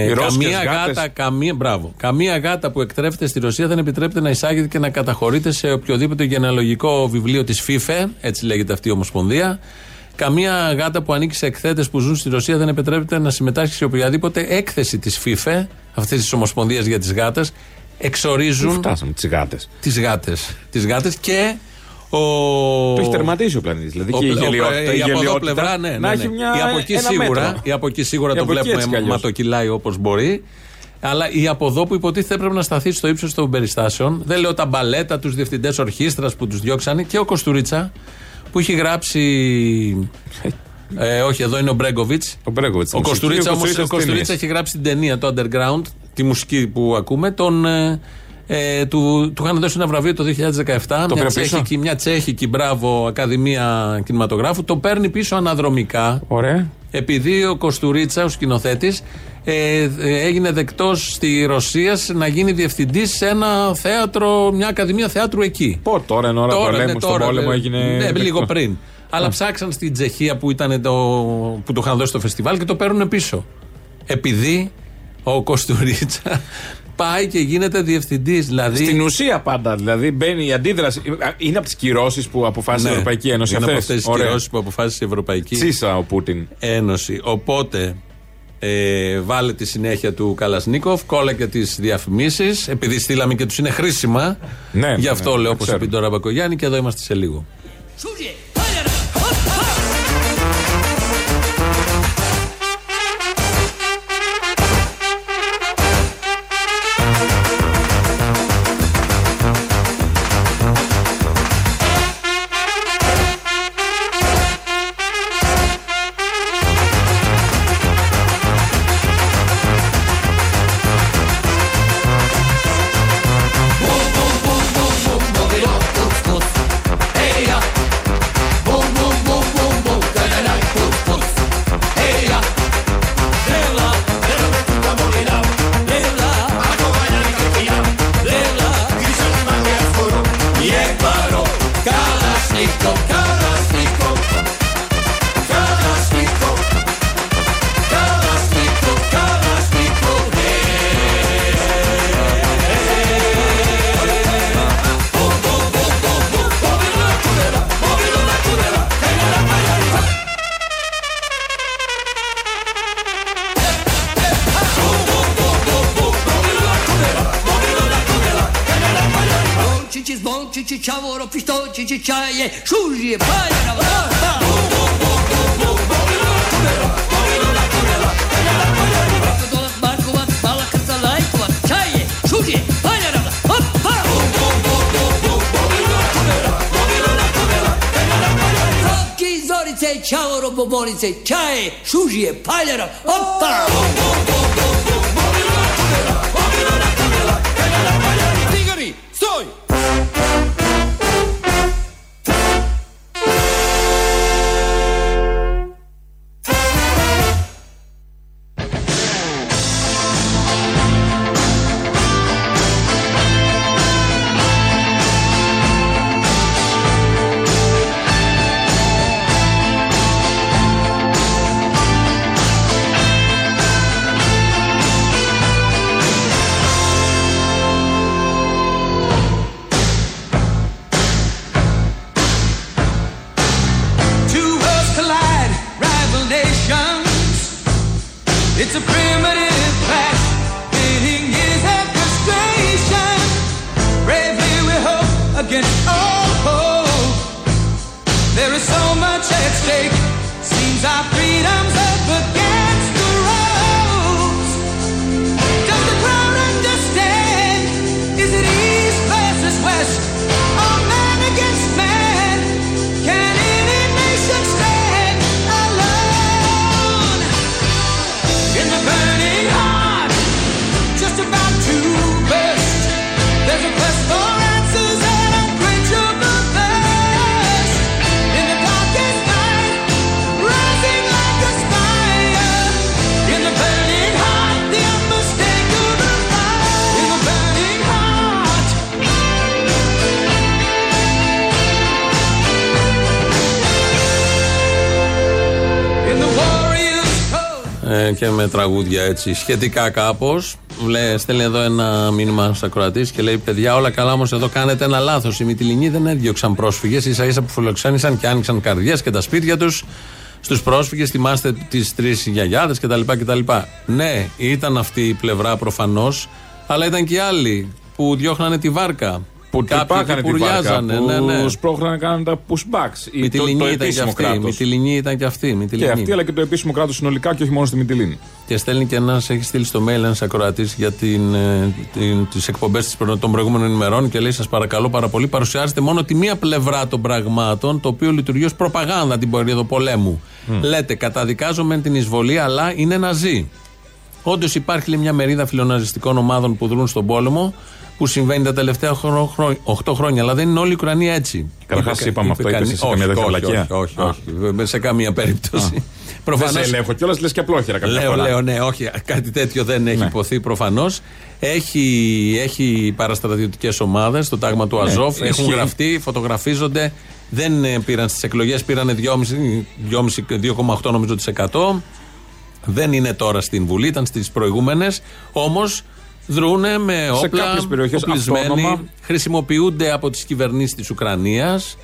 Οι Ρώσικες καμία γάτες; γάτα, καμία, μπράβο, καμία γάτα που εκτρέφεται στη Ρωσία δεν επιτρέπεται να εισάγεται και να καταχωρείται σε οποιοδήποτε γενεαλογικό βιβλίο της FIFA, έτσι λέγεται αυτή η ομοσπονδία. Καμία γάτα που ανήκει σε εκθέτες που ζουν στη Ρωσία δεν επιτρέπεται να συμμετάσχει σε οποιαδήποτε έκθεση της FIFA, αυτής της ομοσπονδίας για τις γάτες. Πού Εξορίζουν φτάσαμε τις γάτες. τις γάτες. Τις γάτες και ο. Το έχει τερματίσει ο πλανήτης. Δηλαδή Ο- και η ο- γελιότητα. η η από εδώ γελιότητα πλευρά, ναι, ναι, Να ναι. έχει μια. Η από εκεί ένα σίγουρα, μέτρο. η από εκεί σίγουρα Η το από εκεί έτσι κι βλέπουμε αλλιώς. ματοκυλάει όπως μπορεί. Αλλά η από εδώ που υποτίθεται έπρεπε να σταθεί στο ύψος των περιστάσεων. Δεν λέω τα μπαλέτα, τους διευθυντές ορχήστρας που τους διώξανε και ο Κοστουρίτσα που έχει γράψει. Ε, όχι, εδώ είναι ο Μπρέγκοβιτς. Ο Μπρέγκοβιτς Ο στη μουσική, Κοστουρίτσα ο όμω Κοστουρίτσα στις ταινίες. έχει γράψει την ταινία, το Underground, τη μουσική που ακούμε. Τον, ε, ε, του, του είχαν δώσει ένα βραβείο το 2017. μια, πήρε πίσω; τσέχικη, μια τσέχικη, μπράβο, Ακαδημία Κινηματογράφου. Το παίρνει πίσω αναδρομικά. Ωραία. Επειδή ο Κοστουρίτσα, ο σκηνοθέτης, ε, ε, έγινε δεκτός στη Ρωσία να γίνει διευθυντής σε ένα θέατρο, μια Ακαδημία Θεάτρου εκεί. Πω τώρα είναι ώρα πολέμου. ναι, Στον τώρα, πόλεμο ναι. έγινε. Ναι, δεκτός. λίγο πριν. Αλλά ψάξαν στην Τσεχία που, ήταν το, που το είχαν δώσει στο φεστιβάλ και το παίρνουν πίσω. Επειδή ο Κοστουρίτσα πάει και γίνεται διευθυντής. Δηλαδή. Στην ουσία πάντα δηλαδή μπαίνει η αντίδραση. Είναι από τις κυρώσεις που αποφάσισε Ναι, η Ευρωπαϊκή Ένωση. Είναι από αυτές. αυτές τις Ωραία. κυρώσεις που αποφάσισε η Ευρωπαϊκή Τσίσα ο Πούτιν. Ένωση. Οπότε ε, βάλε τη συνέχεια του Καλασνίκοφ, κόλλα και τις διαφημίσεις. Επειδή στείλαμε και τους είναι χρήσιμα. Ναι, Γι' ναι, αυτό ναι, λέω το όπως ξέρω. είπε τώρα Μπακογιάννη και εδώ είμαστε σε λίγο. je šužije paljena vrata. Čaoro bobolice, čaje, šužije, paljera, opa! Και με τραγούδια έτσι σχετικά κάπως. Στέλνει εδώ ένα μήνυμα στα ακροατής και λέει: Παιδιά, όλα καλά, όμως εδώ κάνετε ένα λάθος. Οι Μυτιλινοί δεν έδιωξαν πρόσφυγες, ίσα ίσα που φιλοξένησαν και άνοιξαν καρδιές και τα σπίτια τους στους πρόσφυγες. Θυμάστε τις τρεις γιαγιάδες κτλ, κτλ. Ναι, ήταν αυτή η πλευρά προφανώς, αλλά ήταν και οι άλλοι που διώχνανε τη βάρκα. Που Κάποιοι τρυπάκανε και τη βάρκα, πουρλιάζανε, που ναι, ναι. σπρώχνανε κάνανε τα pushbacks. Ή το, Μυτιλινοί το ήταν και επίσημο αυτοί. κράτος. Μυτιλινοί ήταν και αυτοί. Και Μυτιλινοί. αυτή αλλά και το επίσημο κράτος συνολικά και όχι μόνο στη Μυτιλίνη. Και στέλνει και ένας, έχει στείλει στο mail ένας ακροατής για την, ε, την, τις εκπομπές των προηγούμενων ημερών και λέει: Σας παρακαλώ πάρα πολύ, παρουσιάζετε μόνο τη μία πλευρά των πραγμάτων, το οποίο λειτουργεί ως προπαγάνδα την περίοδο πολέμου. Λέτε, καταδικάζομαι την εισβολή, αλλά είναι ναζί. Όντως υπάρχει λέει, μια μερίδα φιλοναζιστικών ομάδων που δρούν στον πόλεμο, που συμβαίνει τα τελευταία 8 χρόνια, αλλά δεν είναι όλη η Ουκρανία έτσι. Καταρχάς, Είπε- είπαμε είπε αυτό, είπες κανείς- εσύ καμία όχι, τέτοια όχι, βλακεία; όχι, όχι, Α. όχι, σε καμία περίπτωση. Δεν Προφανώς- σε ελέγχω κιόλας, λες και απλόχερα κάποια Λέω, φορά. λέω, ναι, όχι, κάτι τέτοιο δεν έχει Ναι. υποθεί προφανώς. Έχει, έχει παραστρατιωτικές ομάδες, το τάγμα του Αζόφ, Ναι, ισχύει. έχουν γραφτεί, φωτογραφίζονται. Δεν ε, πήραν στις εκλογές, πήραν 2,5 2,8 νομίζω της εκατό. Δεν είναι τώρα στην Βουλή, ήταν στις προηγούμενες. Όμως δρούνε με όπλα. κάποιες περιοχές οπλισμένοι, αυτόνομα. Χρησιμοποιούνται από τις κυβερνήσεις της Ουκρανίας.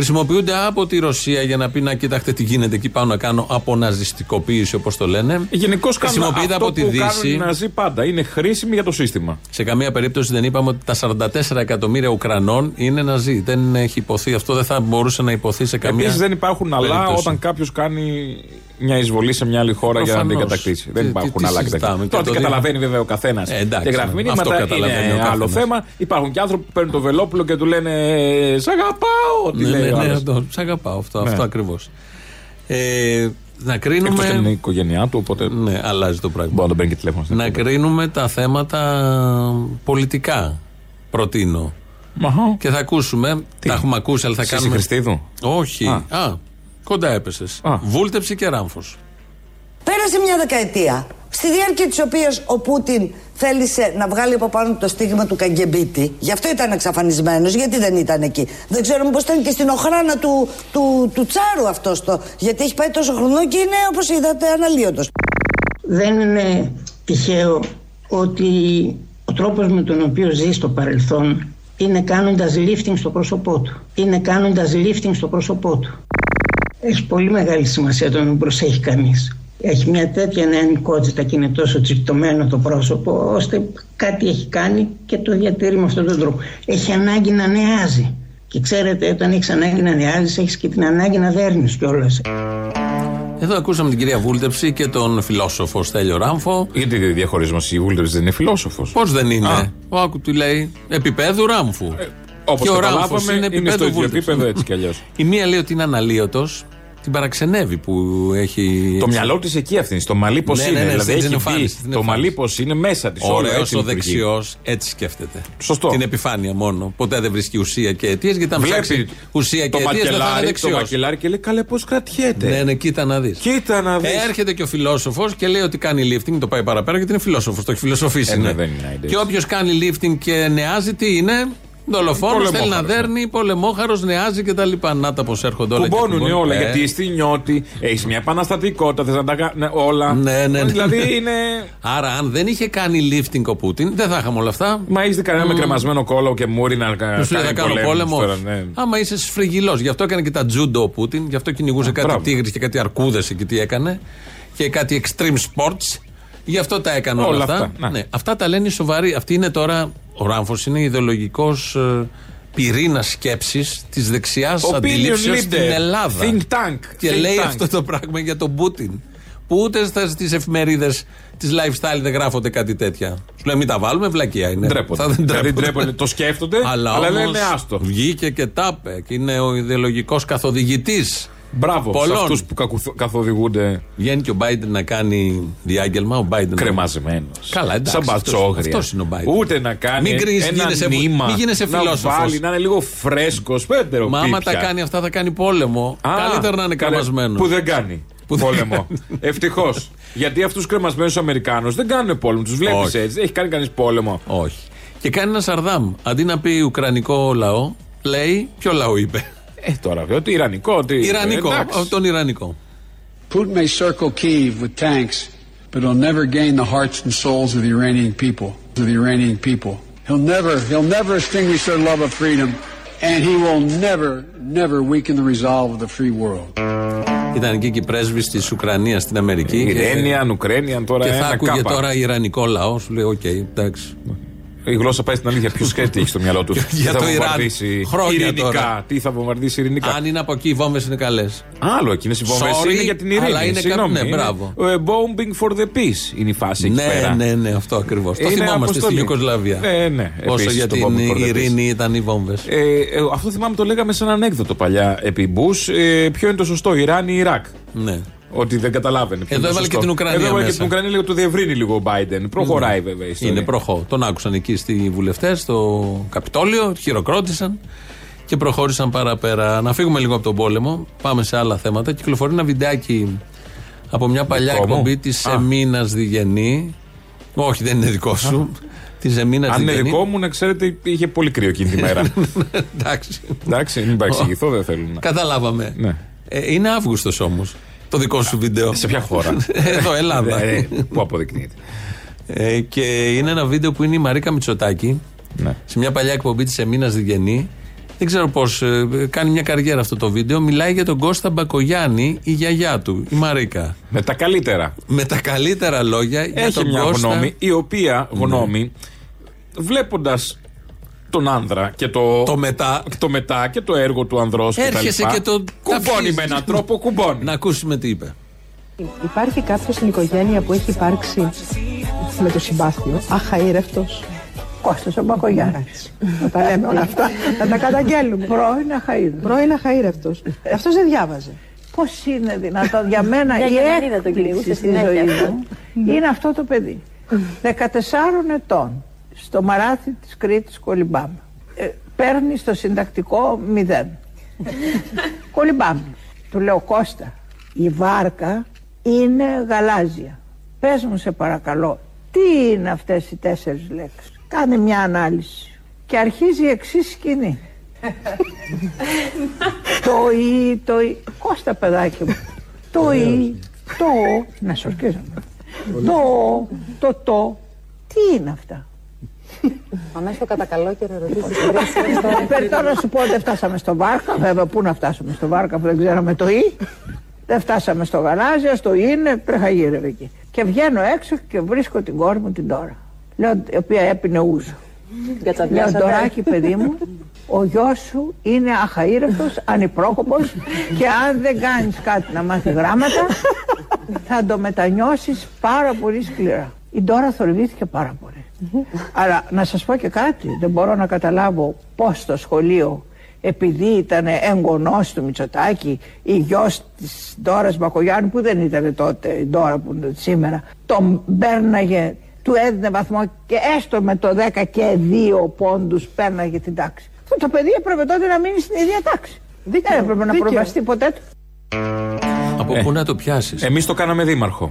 Χρησιμοποιούνται από τη Ρωσία για να πει να κοιτάξτε τι γίνεται εκεί πάνω να κάνω αποναζιστικοποίηση όπως το λένε. Γενικώς κάνουν Χρησιμοποιείται αυτό από τη που κάνουν οι Δύση. Ναζί πάντα. Είναι χρήσιμοι για το σύστημα. Σε καμία περίπτωση δεν είπαμε ότι τα 44 εκατομμύρια Ουκρανών είναι Ναζί. Δεν έχει υποθεί αυτό, δεν θα μπορούσε να υποθεί σε καμία. Επίσης δεν υπάρχουν αλλά περίπτωση. όταν κάποιος κάνει μια εισβολή σε μια άλλη χώρα για να την Προφανώς. κατακτήσει. Τι- Δεν τι- υπάρχουν τι άλλα συζητάμε. τέτοια. Και Τώρα το τι δι- καταλαβαίνει βέβαια ο καθένας Ε, εντάξει, και γράφει ναι. μηνύματα. Αυτό καταλαβαίνει Είναι ο καθένας. άλλο θέμα. Υπάρχουν και άνθρωποι που παίρνουν το Βελόπουλο και του λένε Σ' αγαπάω. Τι Ναι, λέει ναι, ο ναι, άλλος. αυτό, σ' αγαπάω αυτό, Ναι. αυτό ακριβώς. Ε, να Εκτός και είναι η κρίνουμε. οικογένειά του, οπότε Ναι, αλλάζει το πράγμα. μπορεί να τον παίρνει και τηλέφωνο. στην Να εκπομπή. κρίνουμε τα θέματα πολιτικά. Προτείνω. Αχα. Και θα ακούσουμε. Τα έχουμε ακούσει, αλλά θα Σύση κάνουμε. Χριστίδου; Όχι. Α. Α, κοντά έπεσες. Α. Βούλτεψη και ράμφος. Πέρασε μια δεκαετία, στη διάρκεια της οποίας ο Πούτιν θέλησε να βγάλει από πάνω του το στίγμα του Καγκεμπίτη. Γι' αυτό ήταν εξαφανισμένος, γιατί δεν ήταν εκεί. Δεν ξέρω μήπως ήταν και στην οχράνα του, του, του Τσάρου αυτός το. Γιατί έχει πάει τόσο χρονό και είναι, όπως είδατε, αναλύωτος. Δεν είναι τυχαίο ότι ο τρόπος με τον οποίο ζει στο παρελθόν είναι κάνοντας lifting στο πρόσωπό του. Είναι κάνοντας lifting στο πρόσωπό του. Έχει πολύ μεγάλη σημασία το να μην προσέχει κανείς. Έχει μια τέτοια νεανικότητα και είναι τόσο τσιπτωμένο το πρόσωπο, ώστε κάτι έχει κάνει και το διατηρεί με αυτόν τον τρόπο. Έχει ανάγκη να νεάζει. Και ξέρετε, όταν έχεις ανάγκη να νεάζεις, έχεις και την ανάγκη να δέρνεις κιόλας. Εδώ ακούσαμε την κυρία Βούλτεψη και τον φιλόσοφο Στέλιο Ράμφο. Γιατί διαχωρισμό η Βούλτεψη δεν είναι φιλόσοφος. Πώς δεν είναι; Α. Ο Άκου του λέει επίπεδου Ράμφου. Όπως και ο Ράμφος καταλάβαμε, είναι είναι, στο επίπεδο ίδιο Βούλτεψη. επίπεδο έτσι κι αλλιώς. Η μία λέει ότι είναι αναλύωτος, την παραξενεύει που έχει. Το μυαλό της εκεί αυτή, στο μαλλί πώ Ναι, ναι, είναι. ναι, δηλαδή στην έχει εμφάνιση, μπει. στην Το εμφάνιση. μαλλί πώ είναι μέσα της. Ωραίος ο δεξιός, έτσι σκέφτεται. Σωστό. Την επιφάνεια μόνο. Ποτέ δεν βρίσκει ουσία και αιτίες, γιατί αν Βλέπει ψάξει ουσία και το αιτίες δεν θα είναι μακελάρι, το δεξιός. μακελάρι και λέει καλέ πώς κρατιέται; Ναι, ναι, κοίτα να δεις. Κοίτα να δεις. Έρχεται και ο φιλόσοφος και λέει ότι κάνει lifting, το πάει παραπέρα γιατί είναι φιλόσοφος, το έχει φιλοσοφήσει. Ε, ναι, είναι. δεν είναι ideas. Και όποιος κάνει lifting και νεάζει, τι είναι; Δολοφόνος, θέλει να Πολεμόχαρος, δέρνει, πολεμόχαρος, νεάζει κτλ. Να τα πώ έρχονται όλα. και Κουμπώνουν κουμπώνουν. όλα. Ε, Γιατί στη νιώτη έχεις μια επαναστατικότητα, θες να τα κάνει όλα. Ναι, ναι, ναι. Δηλαδή είναι. Άρα, αν δεν είχε κάνει lifting ο Πούτιν, δεν θα είχαμε όλα αυτά. Μα έχει δει κανένα με κρεμασμένο κόλλο και μούρι να κα- Του λέει θα κάνει κάνω πολέμους πόλεμο. τώρα, ναι. Άμα είσαι σφριγγυλός. Γι' αυτό έκανε και τα τζούντο ο Πούτιν. Γι' αυτό κυνηγούσε κάτι μπράβο. τίγρης και κάτι αρκούδες εκεί τι έκανε. Και κάτι extreme sports. Γι' αυτό τα έκανε όλα, Όλα αυτά. αυτά, να. Ναι, αυτά τα λένε οι σοβαροί. Αυτή είναι τώρα. Ο Ράμφος είναι ιδεολογικός ε, πυρήνας σκέψης της δεξιάς Opinion αντιλήψεως leader. στην Ελλάδα. Think tank. Και Think λέει tank. αυτό το πράγμα για τον Πούτιν. Που ούτε στις εφημερίδες της lifestyle δεν γράφονται κάτι τέτοια. Σου λέει μην τα βάλουμε, βλακεία είναι. Ντρέπονται. Θα δεν Δηλαδή ντρέπονται. ντρέπονται, το σκέφτονται, Αλλά, αλλά όμως λένε άστο. Βγήκε και τα είπε. Και είναι ο ιδεολογικός καθοδηγητής. Μπράβο σε Πολλών. αυτούς που κακουθ- καθοδηγούνται Βγαίνει και ο Biden να κάνει διάγγελμα. Ο Biden. κρεμασμένο. Καλά, εντάξει. Σαν πατσόγρια. αυτός είναι ο Biden. Ούτε να κάνει Μην κρίνεις, ένα γίνεσαι- νήμα. μην γίνεσαι να φιλόσοφος. βάλει, να είναι λίγο φρέσκος. Πέντερο Μα άμα τα πίπια. κάνει αυτά θα κάνει πόλεμο. Α, Καλύτερα να είναι καλέ, κρεμασμένος. Που δεν κάνει Που δεν πόλεμο. Ευτυχώς. Γιατί αυτούς του κρεμασμένους Αμερικάνους δεν κάνουν πόλεμο. Τους βλέπεις Όχι. έτσι. Έχει κάνει κανείς πόλεμο. Όχι. Και κάνει ένα σαρδάμ. Αντί να πει Ουκρανικό λαό, λέει. Ποιο λαό είπε. Ε, τώρα βέβαια. Ότι Ιρανικό. Ότι, Ιρανικό. εντάξει. Τον Ιρανικό. Putin may circle Kiev with tanks, but he'll never gain the hearts and souls of the Iranian people. Of the Iranian people. He'll never, he'll never extinguish their love of freedom, and he will never, never weaken the resolve of the free world. Ήταν εκεί και η πρέσβη τη Ουκρανία στην Αμερική. και- Ιρένιαν, Ουκρένιαν τώρα. Και θα ένα άκουγε κάπα. τώρα Ιρανικό λαό, σου λέει: Οκ, εντάξει. Η γλώσσα πάει στην αλήθεια. Ποιος ξέρει τι έχει στο μυαλό τους. Για Τι το θα Ιράν. βομβαρδίσει Χρόνια ειρηνικά. τώρα. Τι θα βομβαρδίσει ειρηνικά. Αν είναι από εκεί, οι βόμβες είναι καλές. Άλλο εκείνε οι βόμβες Sorry, είναι για την ειρήνη. αλλά είναι Συγγνώμη, κα- ναι, είναι, μπράβο. ε, bombing for the peace είναι η φάση εκεί Ναι, πέρα. ναι, ναι, αυτό ακριβώς. Το Είναι θυμόμαστε αποστολή. στην Ιουκοσλαβία. Ναι, ναι. Όσο επίσης, για το την bombing for the peace. ειρήνη ήταν οι βόμβες. Ε, ε, αυτό θυμάμαι το λέγαμε σε ένα ανέκδοτο παλιά επί Μπούς. Ε, ποιο είναι το σωστό, Ιράν ή Ιράκ; Ναι. Ότι δεν καταλάβαινε. ποιο Εδώ είναι το έβαλε σωστό. και την Ουκρανία Εδώ έβαλε και μέσα. την Ουκρανία λίγο το διευρύνει λίγο ο Biden. Προχωράει βέβαια η ιστορία. Είναι προχώ. Τον άκουσαν εκεί στη βουλευτές, στο Καπιτόλιο, χειροκρότησαν και προχώρησαν παραπέρα. Να φύγουμε λίγο από τον πόλεμο, πάμε σε άλλα θέματα. Κυκλοφορεί ένα βιντεάκι από μια παλιά Δικό μου; εκπομπή της Α. Εμίνας Διγενή. Όχι, δεν είναι δικό σου. Της Εμίνας Αν είναι Διγενή. δικό μου, να ξέρετε, είχε πολύ κρύο εκείνη τη μέρα. Εντάξει. Εντάξει, μην παρεξηγηθώ, δεν θέλουν. να- Καταλάβαμε. Ναι. Ε, είναι Αύγουστος όμως. Το δικό σου βίντεο. Σε ποια χώρα; Εδώ, Ελλάδα. Ε, ε, Πού αποδεικνύεται. Ε, και είναι ένα βίντεο που είναι η Μαρίκα Μητσοτάκη Ναι. σε μια παλιά εκπομπή της Εμίνας Διγενή. Δεν ξέρω πώς. κάνει μια καριέρα αυτό το βίντεο. Μιλάει για τον Κώστα Μπακογιάννη, η γιαγιά του, η Μαρίκα. Με τα καλύτερα. Με τα καλύτερα λόγια για Έχει τον μια Κώστα. γνώμη, η οποία Ναι. γνώμη, βλέποντας τον άνδρα και το, Το μετά. το μετά και το έργο του ανδρός και τα Έρχεσαι λοιπά, και το κουμπώνει ταυτίζεις. με έναν τρόπο, κουμπώνει. Να ακούσουμε τι είπε. Υπάρχει κάποιος στην οικογένεια που έχει υπάρξει με το συμπάθειο, αχαήρευτος. Κώστας ο Μπακογιάννης. Να τα λέμε όλα αυτά. Να τα καταγγέλνουμε. Πρώην αχαίδα. Πρώην αχαήρευτος. Αυτός δεν διάβαζε. Πώς είναι δυνατόν για μένα Για η γενναρίδα τον έκπληξη κυνηγούσε στη συνέχεια ζωή αυτό. μου είναι αυτό το παιδί. 14 ετών στο μαράθι της Κρήτης Κολυμπάμ. Ε, παίρνει στο συντακτικό μηδέν. Κολυμπάμ. Του λέω Κώστα, η βάρκα είναι γαλάζια. Πες μου σε παρακαλώ, τι είναι αυτές οι τέσσερις λέξεις; Κάνε μια ανάλυση. Και αρχίζει η εξής σκηνή. το ή, το ή. Κώστα παιδάκι μου. Το ή, το ο. Να σορκίζομαι. Το ο, το το. Τι είναι αυτά; Πάμε στο κατακαλό και ρωτήσεις Περιτώ να σου πω ότι φτάσαμε στο Βάρκα. Βέβαια, πού να φτάσουμε στο Βάρκα που δεν ξέραμε το ή. Δεν φτάσαμε στο γαλάζι, ας το είναι, τρεχαγύρευε εκεί. Και βγαίνω έξω και βρίσκω την κόρη μου την τώρα. Λέω, η οποία έπινε ούζο. Λέω, Ντοράκι, παιδί μου, ο γιος σου είναι αχαήρευτος, ανυπρόκοπος και αν δεν κάνεις κάτι να μάθει γράμματα θα το μετανιώσεις πάρα πολύ σκληρά. Η Ντόρα θορυβήθηκε πάρα πολύ. Αλλά να σας πω και κάτι, δεν μπορώ να καταλάβω πώς το σχολείο επειδή ήταν εγγονός του Μητσοτάκη ή γιος της Ντόρας Μπακογιάννη που δεν ήταν τότε η Ντόρα που είναι σήμερα τον πέρναγε, του έδινε βαθμό και έστω με το 10 και 2 πόντους πέρναγε την τάξη. Αυτό το παιδί έπρεπε τότε να μείνει στην ίδια τάξη. Δεν έπρεπε να δίκαιο. προβαστεί ποτέ του. Από πού να το πιάσεις; Εμείς το κάναμε δήμαρχο.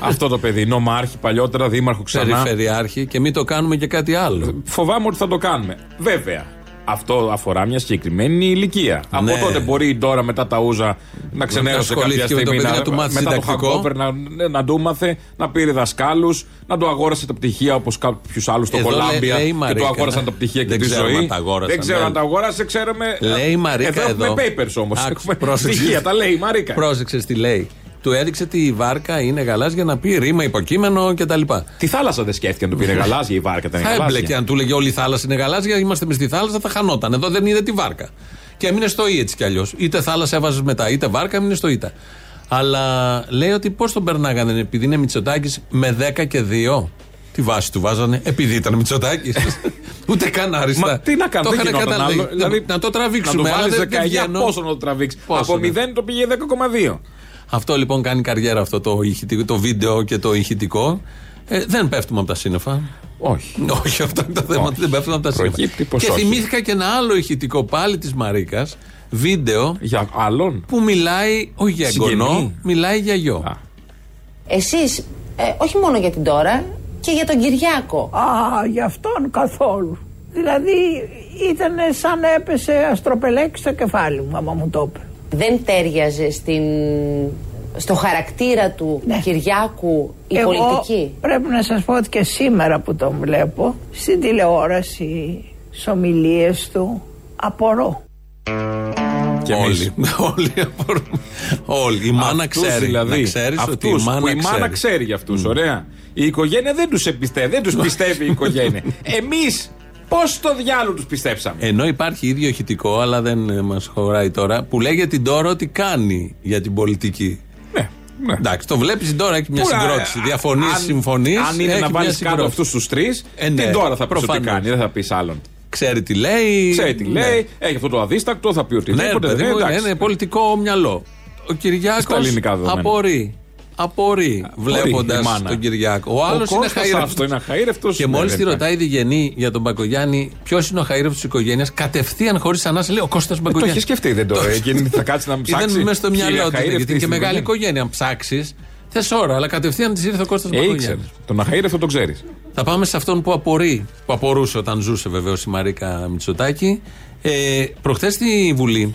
Αυτό το παιδί. Νομάρχη παλιότερα, δήμαρχο ξανά. Περιφερειάρχη και μην το κάνουμε και κάτι άλλο. Φοβάμαι ότι θα το κάνουμε. Βέβαια. Αυτό αφορά μια συγκεκριμένη ηλικία. Ναι. Από τότε μπορεί η Ντόρα μετά τα ούζα να ξενέρωσε κάποια ασχολήθηκε με το στιγμή. παιδί, να του μάθει μετά το συντακτικό. hangover να, ναι, να του μάθε, να πήρε δασκάλους, να του αγόρασε τα πτυχία όπως κάποιους άλλους στο Εδώ Κολάμπια λέει η και Μαρίκα, του αγόρασαν ναι. τα πτυχία και Δεν τη ξέρουμε ζωή. αν τα αγόρασαν, Δεν ξέρω ναι. αν τα αγόρασε, ξέρουμε. Λέει η Μαρίκα εδώ. εδώ. Έχουμε papers όμως. Άκουσε, πρόσεξε. Στοιχεία, τα λέει η Μαρίκα. Πρόσεξε τι λέει. Του έδειξε ότι η βάρκα είναι γαλάζια να πει ρήμα, υποκείμενο κτλ. Τη θάλασσα δεν σκέφτηκε να του πήρε γαλάζια η βάρκα. Ήταν Θα γαλάζια. έμπλεκε αν του λέγε Όλη η θάλασσα είναι γαλάζια, είμαστε με στη θάλασσα, θα χανόταν. Εδώ δεν είδε τη βάρκα. Και έμεινε στο ή έτσι κι αλλιώς. Είτε θάλασσα έβαζες μετά, είτε βάρκα έμεινε στο ήτα. Αλλά λέει ότι πώς τον περνάγανε, επειδή είναι Μητσοτάκης με 10 και 2. Τη βάση του βάζανε, επειδή ήταν Μητσοτάκης. Ούτε καν άριστα. Μα τι να κάνω, Το δεν είχαν γινόταν καταλάβει. άλλο. Δηλαδή, να το τραβήξουμε. Να το αλλά βάλεις δεν- δεν 19, βγαίνω. πόσο να το τραβήξεις. Πόσο, Από ναι. 0 το πήγε 10,2. Αυτό λοιπόν κάνει καριέρα αυτό το, ηχητικό, το βίντεο και το ηχητικό. Ε, δεν πέφτουμε από τα σύννεφα. Όχι. όχι, αυτό είναι το θέμα. Όχι. Δεν πέφτουμε από τα σύννεφα. Προκύπτει πως Και όχι. θυμήθηκα και ένα άλλο ηχητικό πάλι της Μαρίκας. Βίντεο. Για άλλον; Που μιλάει, όχι για Συγγενή. εγγονό, μιλάει για γιο. Εσείς, ε, όχι μόνο για την τώρα, και για τον Κυριάκο. Α, γι' αυτόν καθόλου. Δηλαδή ήταν σαν έπεσε αστροπελέκι στο κεφάλι μου, άμα μου το είπε. Δεν τέριαζε στην, στο χαρακτήρα του Κυριάκου η Εγώ πολιτική; πρέπει να σας πω ότι και σήμερα που τον βλέπω, στην τηλεόραση, στις ομιλίες του, απορώ. Και όλοι. όλοι απορούμε. Όλοι. Η μάνα Αυτούς ξέρει. Δηλαδή, να ξέρεις ότι η αυτούς μάνα που η ξέρει. μάνα ξέρει για αυτούς. Ωραία. Η οικογένεια δεν τους εμπιστεύει. Δεν τους πιστεύει η οικογένεια. Εμείς πώς το διάλογο τους πιστέψαμε; Ενώ υπάρχει ίδιο ηχητικό, αλλά δεν μας χωράει τώρα, που λέει για την τώρα ότι κάνει για την πολιτική. Ναι. ναι. Εντάξει, το βλέπεις τώρα έχει μια Πού, α, συγκρότηση. Διαφωνείς, αν- συμφωνείς. Αν είναι να βάλεις κάτω αυτούς τους τρεις, Ε, ναι, την τώρα θα πεις ότι προφανώς. κάνει, δεν θα πεις άλλον. Ξέρει τι λέει. Ξέρει τι Ναι. λέει, έχει αυτό το αδίστακτο, θα πει Ναι, οτιδήποτε. παιδί δεν μου, εντάξει. είναι πολιτικό μυαλό. Ο Κυριάκος Στα ελληνικά δεδομένα. απορεί. Απορεί βλέποντας η μάνα. τον Κυριάκο. Ο Ο άλλος είναι Κώστας χαήρευτο. αυτό είναι αχαήρευτος. Και Ναι, μόλις δεν τη υπάρχει. ρωτάει η Διγενή για τον Μπακογιάννη, ποιος είναι ο χαήρευτο της οικογένειας, κατευθείαν χωρίς ανάσα λέει ο Κώστας Ε, Το Μπακογιάννης. έχει σκεφτεί, δεν το. Εκείνη θα κάτσει να ψάξει. Ήταν μέσα στο Κύριε μυαλό τη. αχαήρευτη Γιατί είναι και στην μεγάλη οικογένεια. οικογένεια. Αν ψάξεις, θες ώρα, αλλά κατευθείαν της ήρθε ο Κώστας Ε, Μπακογιάννης. ήξερε. Τον αχαήρευτο το ξέρεις. Θα πάμε σε αυτόν που απορεί, που απορούσε όταν ζούσε βεβαίως η Μαρίκα Μητσοτάκη. Ε, Προχθές στη Βουλή,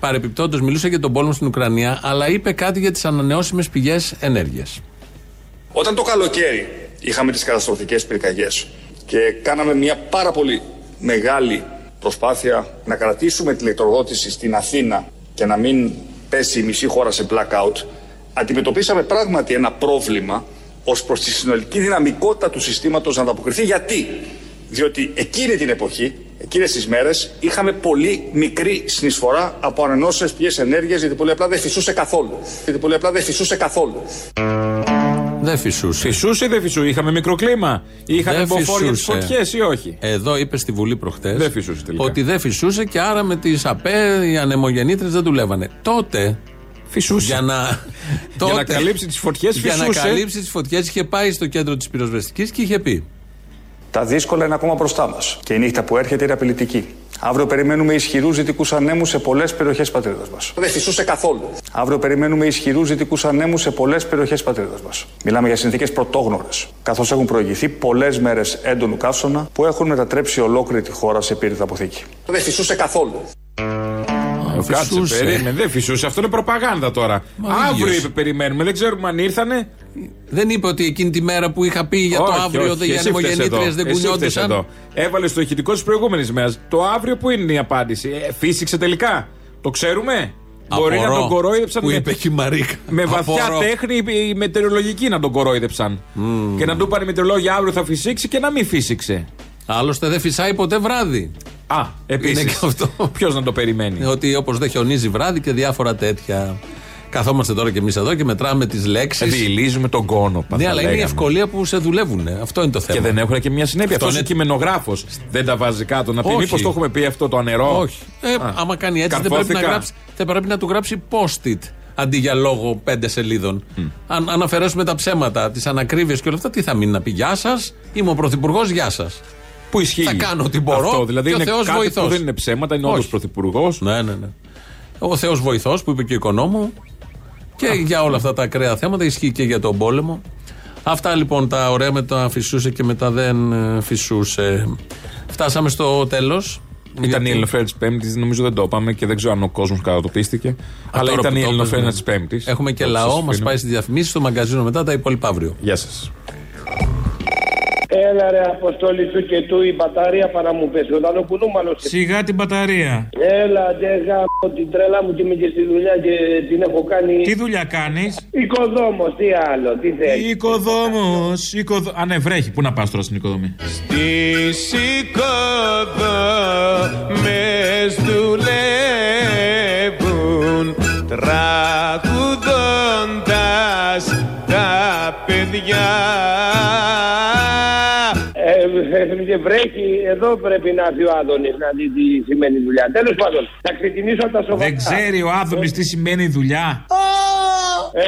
παρεπιπτόντως, μιλούσε για τον πόλεμο στην Ουκρανία, αλλά είπε κάτι για τις ανανεώσιμες πηγές ενέργειας. Όταν το καλοκαίρι είχαμε τις καταστροφικές πυρκαγιές και κάναμε μια πάρα πολύ μεγάλη προσπάθεια να κρατήσουμε την ηλεκτροδότηση στην Αθήνα και να μην πέσει η μισή χώρα σε blackout, αντιμετωπίσαμε πράγματι ένα πρόβλημα ως προς τη συνολική δυναμικότητα του συστήματος να ανταποκριθεί. Γιατί; Διότι εκείνη την εποχή, εκείνες τις μέρες, είχαμε πολύ μικρή συνεισφορά από ανανεώσιμες πηγές ενέργειας, γιατί πολύ απλά δεν φυσούσε καθόλου. Γιατί πολύ απλά δεν φυσούσε καθόλου. Δεν φυσούσε. Φυσούσε ή δεν φυσούσε, είχαμε μικροκλίμα. Είχαμε Δεν μποφόρια τις φυσούσε. φωτιές ή όχι; Εδώ είπες στη Βουλή προχτές Δεν φυσούσε τελικά. ότι δεν φυσούσε και άρα με τις ΑΠΕ οι ανεμογεννήτρες δεν δουλεύανε. Τότε. Φυσούσε. Για να, Για να καλύψει τις φωτιές, Για να φυσούσε. καλύψει τις φωτιές είχε πάει στο κέντρο της πυροσβεστικής και είχε πει. Τα δύσκολα είναι ακόμα μπροστά μας και η νύχτα που έρχεται είναι απειλητική. Αύριο περιμένουμε ισχυρούς δυτικούς ανέμους σε πολλές περιοχές πατρίδα μας. Δεν φυσούσε καθόλου. Αύριο περιμένουμε ισχυρούς δυτικούς ανέμους σε πολλές περιοχές πατρίδα μας. Μιλάμε για συνθήκες πρωτόγνωρες, καθώς έχουν προηγηθεί πολλές μέρες έντονου καύσωνα που έχουν μετατρέψει ολόκληρη τη χώρα σε πύρητα αποθήκη. Δεν φυσούσε καθόλου. Κάτσε, φυσούσε. περίμενε. Δεν φυσούσε. Αυτό είναι προπαγάνδα τώρα. Μα Αύριο ίδιος. είπε περιμένουμε. Δεν ξέρουμε αν ήρθανε. Δεν είπε ότι εκείνη τη μέρα που είχα πει για το Όχι, αύριο όχι, δεν οι εσύ φταίς ανεμογεννήτριες εδώ. δεν Εσύ φταίς κουνιόντουσαν. εδώ. Έβαλε το ηχητικό της προηγούμενης μέρας. Το αύριο που είναι η απάντηση; Ε, φύσηξε τελικά. Το ξέρουμε. Μπορεί να Απορώ τον κορόιδεψαν που με, είπε και η Μαρίκα. με βαθιά Απορώ. τέχνη οι- οι μετεωρολογικοί να τον κορόιδεψαν. Και να του είπαν οι μετεωρολόγοι αύριο θα φυσήξει και να μην φύσηξε. Άλλωστε δεν φυσάει ποτέ βράδυ. Α, επίση. Είναι και αυτό. Ποιος να το περιμένει; Ότι όπως δεν χιονίζει βράδυ και διάφορα τέτοια. Καθόμαστε τώρα κι εμείς εδώ και μετράμε τις λέξεις. Διηλίζουμε τον κόνο. Ναι, θα αλλά είναι η λέγαμε. ευκολία που σε δουλεύουν. Αυτό είναι το θέμα. Και δεν έχουν και μια συνέπεια. Αυτό Αυτός είναι είναι- κειμενογράφος. Δεν τα βάζει κάτω. Να πει, Όχι. μήπως το έχουμε πει αυτό το ανερό; Όχι. Ε, Α, άμα κάνει έτσι, δεν πρέπει, να καρφώθηκα. γράψει, θα πρέπει να του γράψει post-it αντί για λόγο πέντε σελίδων. Αν, αν αφαιρέσουμε τα ψέματα, τις ανακρίβειες και όλα αυτά, τι θα μείνει να πει Γεια σας, είμαι ο Πρωθυπουργός, Γεια σας. Που ισχύει; Θα κάνω ό,τι μπορώ. Αυτό, δηλαδή και ο είναι Θεός κάτι βοηθός. που δεν είναι ψέματα, είναι όντω Όχι. πρωθυπουργός. Ναι, ναι, ναι. Ο Θεός βοηθός που είπε και ο οικονόμου. Και για όλα αυτά τα ακραία θέματα ισχύει και για τον πόλεμο. Αυτά λοιπόν τα ωραία με τα φυσούσε και μετά δεν ε, φυσούσε. Φτάσαμε στο τέλος. Ήταν η Ελληνοφρένα της Πέμπτης, νομίζω δεν το είπαμε και δεν ξέρω αν ο κόσμος κατατοπίστηκε. Αλλά τώρα ήταν που η το Ελληνοφρένα είπες, της Πέμπτης. Έχουμε και λαό, μας πάει στις διαφημίσεις, στο μαγκαζίνο μετά τα υπόλοιπα αύριο. Γεια σας. Έλα ρε αποστόλη του και του η μπαταρία παρά μου πέσει. Όταν ο κουνούμαλος... Σιγά την μπαταρία. Έλα ντε γάμο την τρέλα μου και είμαι και στη δουλειά και την έχω κάνει... Τι δουλειά κάνεις; Οικοδόμος, τι άλλο, τι θέλεις. Οικοδόμος. Οικοδο... Α, ναι, βρέχει. Πού να πας τώρα στην οικοδομή; Τις οικοδόμες δουλεύουν τραγουδώντας τα παιδιά Ε, ε, βρέχει, εδώ πρέπει να έρθει ο Άδωνης να δει τι σημαίνει δουλειά. Τέλος πάντων, θα ξεκινήσω από τα σοβαρά. Δεν ξέρει ο Άδωνης τι σημαίνει δουλειά.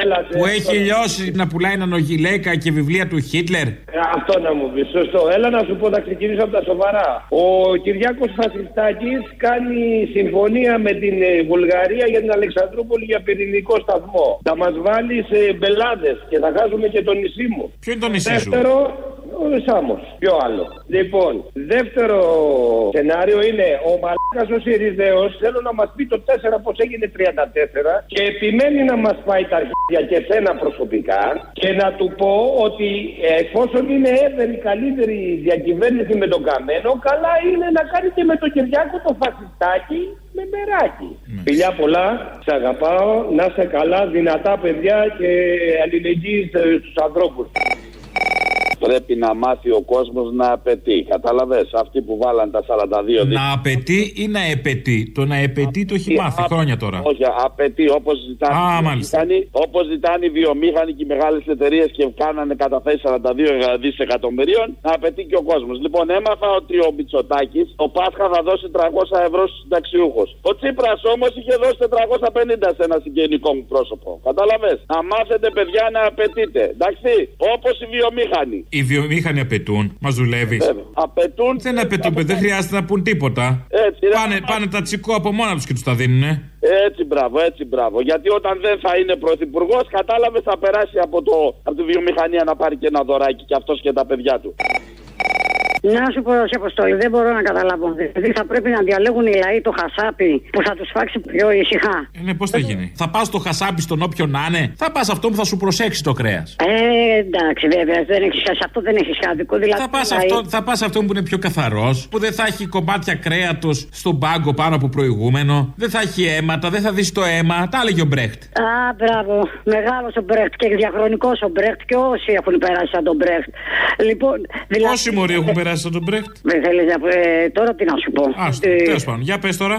Έλα, σε- Που έχει λιώσει να πουλάει νανογιλέκα και βιβλία του Χίτλερ. Ε, Αυτό να μου πεις, σωστό. Έλα να σου πω, θα ξεκινήσω από τα σοβαρά. Ο Κυριάκος Φασιστάκης κάνει συμφωνία με την ε, Βουλγαρία για την Αλεξανδρούπολη για πυρηνικό σταθμό. Θα μας βάλει σε μπελάδες και θα χάσουμε και το νησί μου. Ποιο είναι το νησί σου; Δεύτερο, ο Σάμος. Ποιο άλλο. Λοιπόν, δεύτερο σενάριο είναι ο Μαλάκας ο Σιριζέος θέλω να μας πει το 4 πως έγινε 34 και επιμένει να μας πάει τα αρχίδια και σένα προσωπικά και να του πω ότι εφόσον είναι έβερη καλύτερη διακυβέρνηση με τον Καμένο καλά είναι να κάνει και με τον Κυριάκο το φασιστάκι με μεράκι. Φιλιά πολλά, σ' αγαπάω, να είσαι καλά, δυνατά παιδιά και αλληλεγγύη στους ανθρώπους. Πρέπει να μάθει ο κόσμος να απαιτεί. Κατάλαβες, αυτοί που βάλαν τα 42 δι- Να απαιτεί ή να επαιτεί; Το να επαιτεί το έχει μάθει χρόνια τώρα. Όχι, απαιτεί όπως ζητάνε, Α, οι μάλιστα. βιομήχανοι, όπως ζητάνε οι βιομήχανοι και οι μεγάλες εταιρείες και κάνανε καταθέσεις 42 δισεκατομμυρίων, να απαιτεί και ο κόσμος. Λοιπόν, έμαθα ότι ο Μπιτσοτάκη το Πάσχα θα δώσει 300 ευρώ στους συνταξιούχους. Ο Τσίπρας όμως είχε δώσει 450 σε ένα συγγενικό μου πρόσωπο. Κατάλαβες; Να μάθετε, παιδιά, να απαιτείτε. Εντάξει, όπως οι βιομήχανοι. Οι βιομήχανοι απαιτούν. Μας δουλεύεις. Απαιτούν. Δεν απαιτούν, δεν χρειάζεται να πούν τίποτα. Έτσι, ρε. Πάνε, πάνε τα τσικό από μόνα τους και τους τα δίνουνε. Έτσι, μπράβο, έτσι, μπράβο. Γιατί όταν δεν θα είναι πρωθυπουργός, κατάλαβες, θα περάσει από, το, από τη βιομηχανία να πάρει και ένα δωράκι και αυτός και τα παιδιά του. Να σου πω, σε αποστολή, δεν μπορώ να καταλάβω. Δηλαδή θα πρέπει να διαλέγουν οι λαοί το χασάπι που θα τους φάξει πιο ησυχά. Ε, ναι, πώς θα γίνει. Θα πας στο χασάπι στον όποιον να είναι. Θα πας αυτό που θα σου προσέξει το κρέας. Ε, εντάξει, βέβαια, δεν έχεις, σε αυτό δεν έχεις άδικο. Δηλαδή, Θα πας οι λαοί- αυτό, θα πας αυτό που είναι πιο καθαρός, που δεν θα έχει κομμάτια κρέατος στον πάγκο πάνω από προηγούμενο, δεν θα έχει αίματα, δεν θα δεις το αίμα. Τα έλεγε ο Μπρέχτ. Α, μπράβο. Μεγάλος ο Μπρέχτ και διαχρονικός ο Μπρέχτ και όσοι έχουν περάσει σαν τον Μπρέχτ. Λοιπόν, δηλαδή. Πόσοι μωροί έχουν περάσει από τον Μπρέχτ; Δεν θέλεις να πω- ε, τώρα τι να σου πω. Α, Ε, τέλος πάντων, για πες τώρα.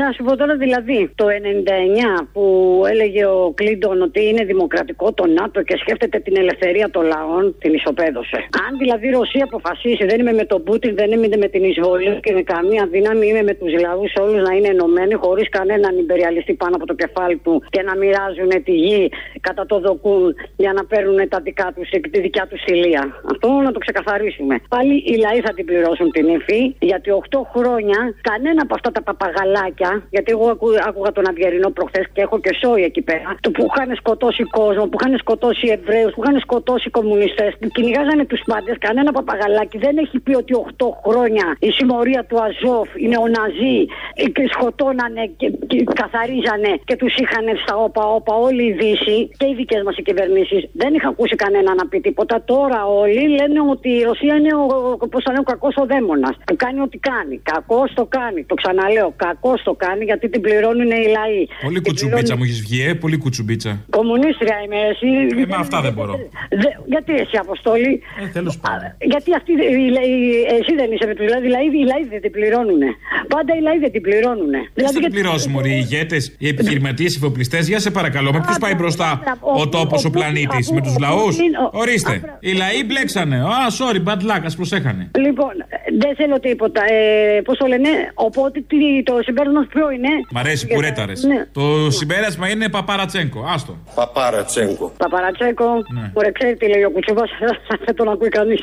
Να σου πω τώρα δηλαδή, το 99 που έλεγε ο Κλίντον ότι είναι δημοκρατικό το ΝΑΤΟ και σκέφτεται την ελευθερία των λαών, την ισοπαίδωσε. Αν δηλαδή η Ρωσία αποφασίσει, δεν είμαι με τον Πούτιν, δεν είμαι με την εισβολή και με καμία δύναμη, είμαι με τους λαούς όλους να είναι ενωμένοι, χωρίς κανέναν υπεριαλιστή πάνω από το κεφάλι του και να μοιράζουν τη γη κατά το δοκούν για να παίρνουν τα δικά τους, τη δικιά τους στηλεία. Αυτό να το ξεκαθαρίσουμε. Πάλι οι λαοί θα την πληρώσουν την ύφη, γιατί 8 χρόνια κανένα από αυτά τα παπαγαλάκια, γιατί εγώ ακού- άκουγα τον Αυγερινό προχθές και έχω και σόι εκεί πέρα, του που είχαν σκοτώσει κόσμο, που είχαν σκοτώσει Εβραίους, που είχαν σκοτώσει κομμουνιστές, που κυνηγάζανε τους πάντες. Κανένα παπαγαλάκι δεν έχει πει ότι 8 χρόνια η συμμορία του Αζόφ, οι νεοναζί, ε, και σκοτώνανε και, και καθαρίζανε και τους είχαν στα όπα-όπα όλη η Δύση και οι δικές μας κυβερνήσεις. Δεν είχα ακούσει κανένα να πει τίποτα. Τώρα όλοι λένε ότι η Ρωσία είναι ο, πώς θα λένε, ο κακός ο δαίμονας. Που κάνει ό,τι κάνει. Κακός το κάνει. Το ξαναλέω. Κακός το κάνει, γιατί την πληρώνουν οι λαοί. Πολύ Την κουτσουμπίτσα πληρώνει- μου έχεις βγει, ε, πολύ κουτσουμπίτσα. Κομμουνίστρια είμαι εσύ. Ε, μα αυτά δεν μπορώ. Δε- γιατί εσύ, Αποστόλη; Ε, τέλος πάντων. Γιατί αυτοί, οι, οι- εσύ δεν είσαι με του λαοί, δηλαδή οι λαοί δεν την πληρώνουν. Πάντα οι λαοί δεν την πληρώνουν. Ποιο θα την πληρώσεις, Μωρή, οι ηγέτες, οι επιχειρηματίες, οι εφοπλιστές, για σε παρακαλώ. Με ποιου πάει μπροστά ο τόπος, ο πλανήτης, με τους λαούς; Ορίστε. Οι λαοί μπλέξανε. Α, sorry, bad luck, ας προσέχανε. Λοιπόν, δεν θέλω τίποτα. Ε, Πώς το λένε, οπότε τι- το συμπέρασμα ποιο είναι; Μ' αρέσει που ρέταρες. Ναι. Το συμπέρασμα είναι Παπαρατσέγκο. Άστο. Παπαρατσέγκο. Παπαρατσέκο, Ναι. ωραία, ξέρει τι λέει ο κουτσουμπά, δεν τον ακούει κανείς.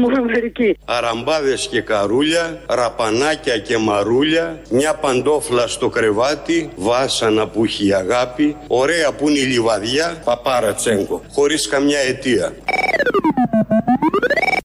Μόνο μερικοί. Αραμπάδες και καρούλια, ραπανάκια και μαρούλια, μια παντόφλα στο κρεβάτι, βάσανα που έχει η αγάπη, ωραία που είναι η λιβαδιά, παπάρα τσέγκο, χωρίς καμιά αιτία.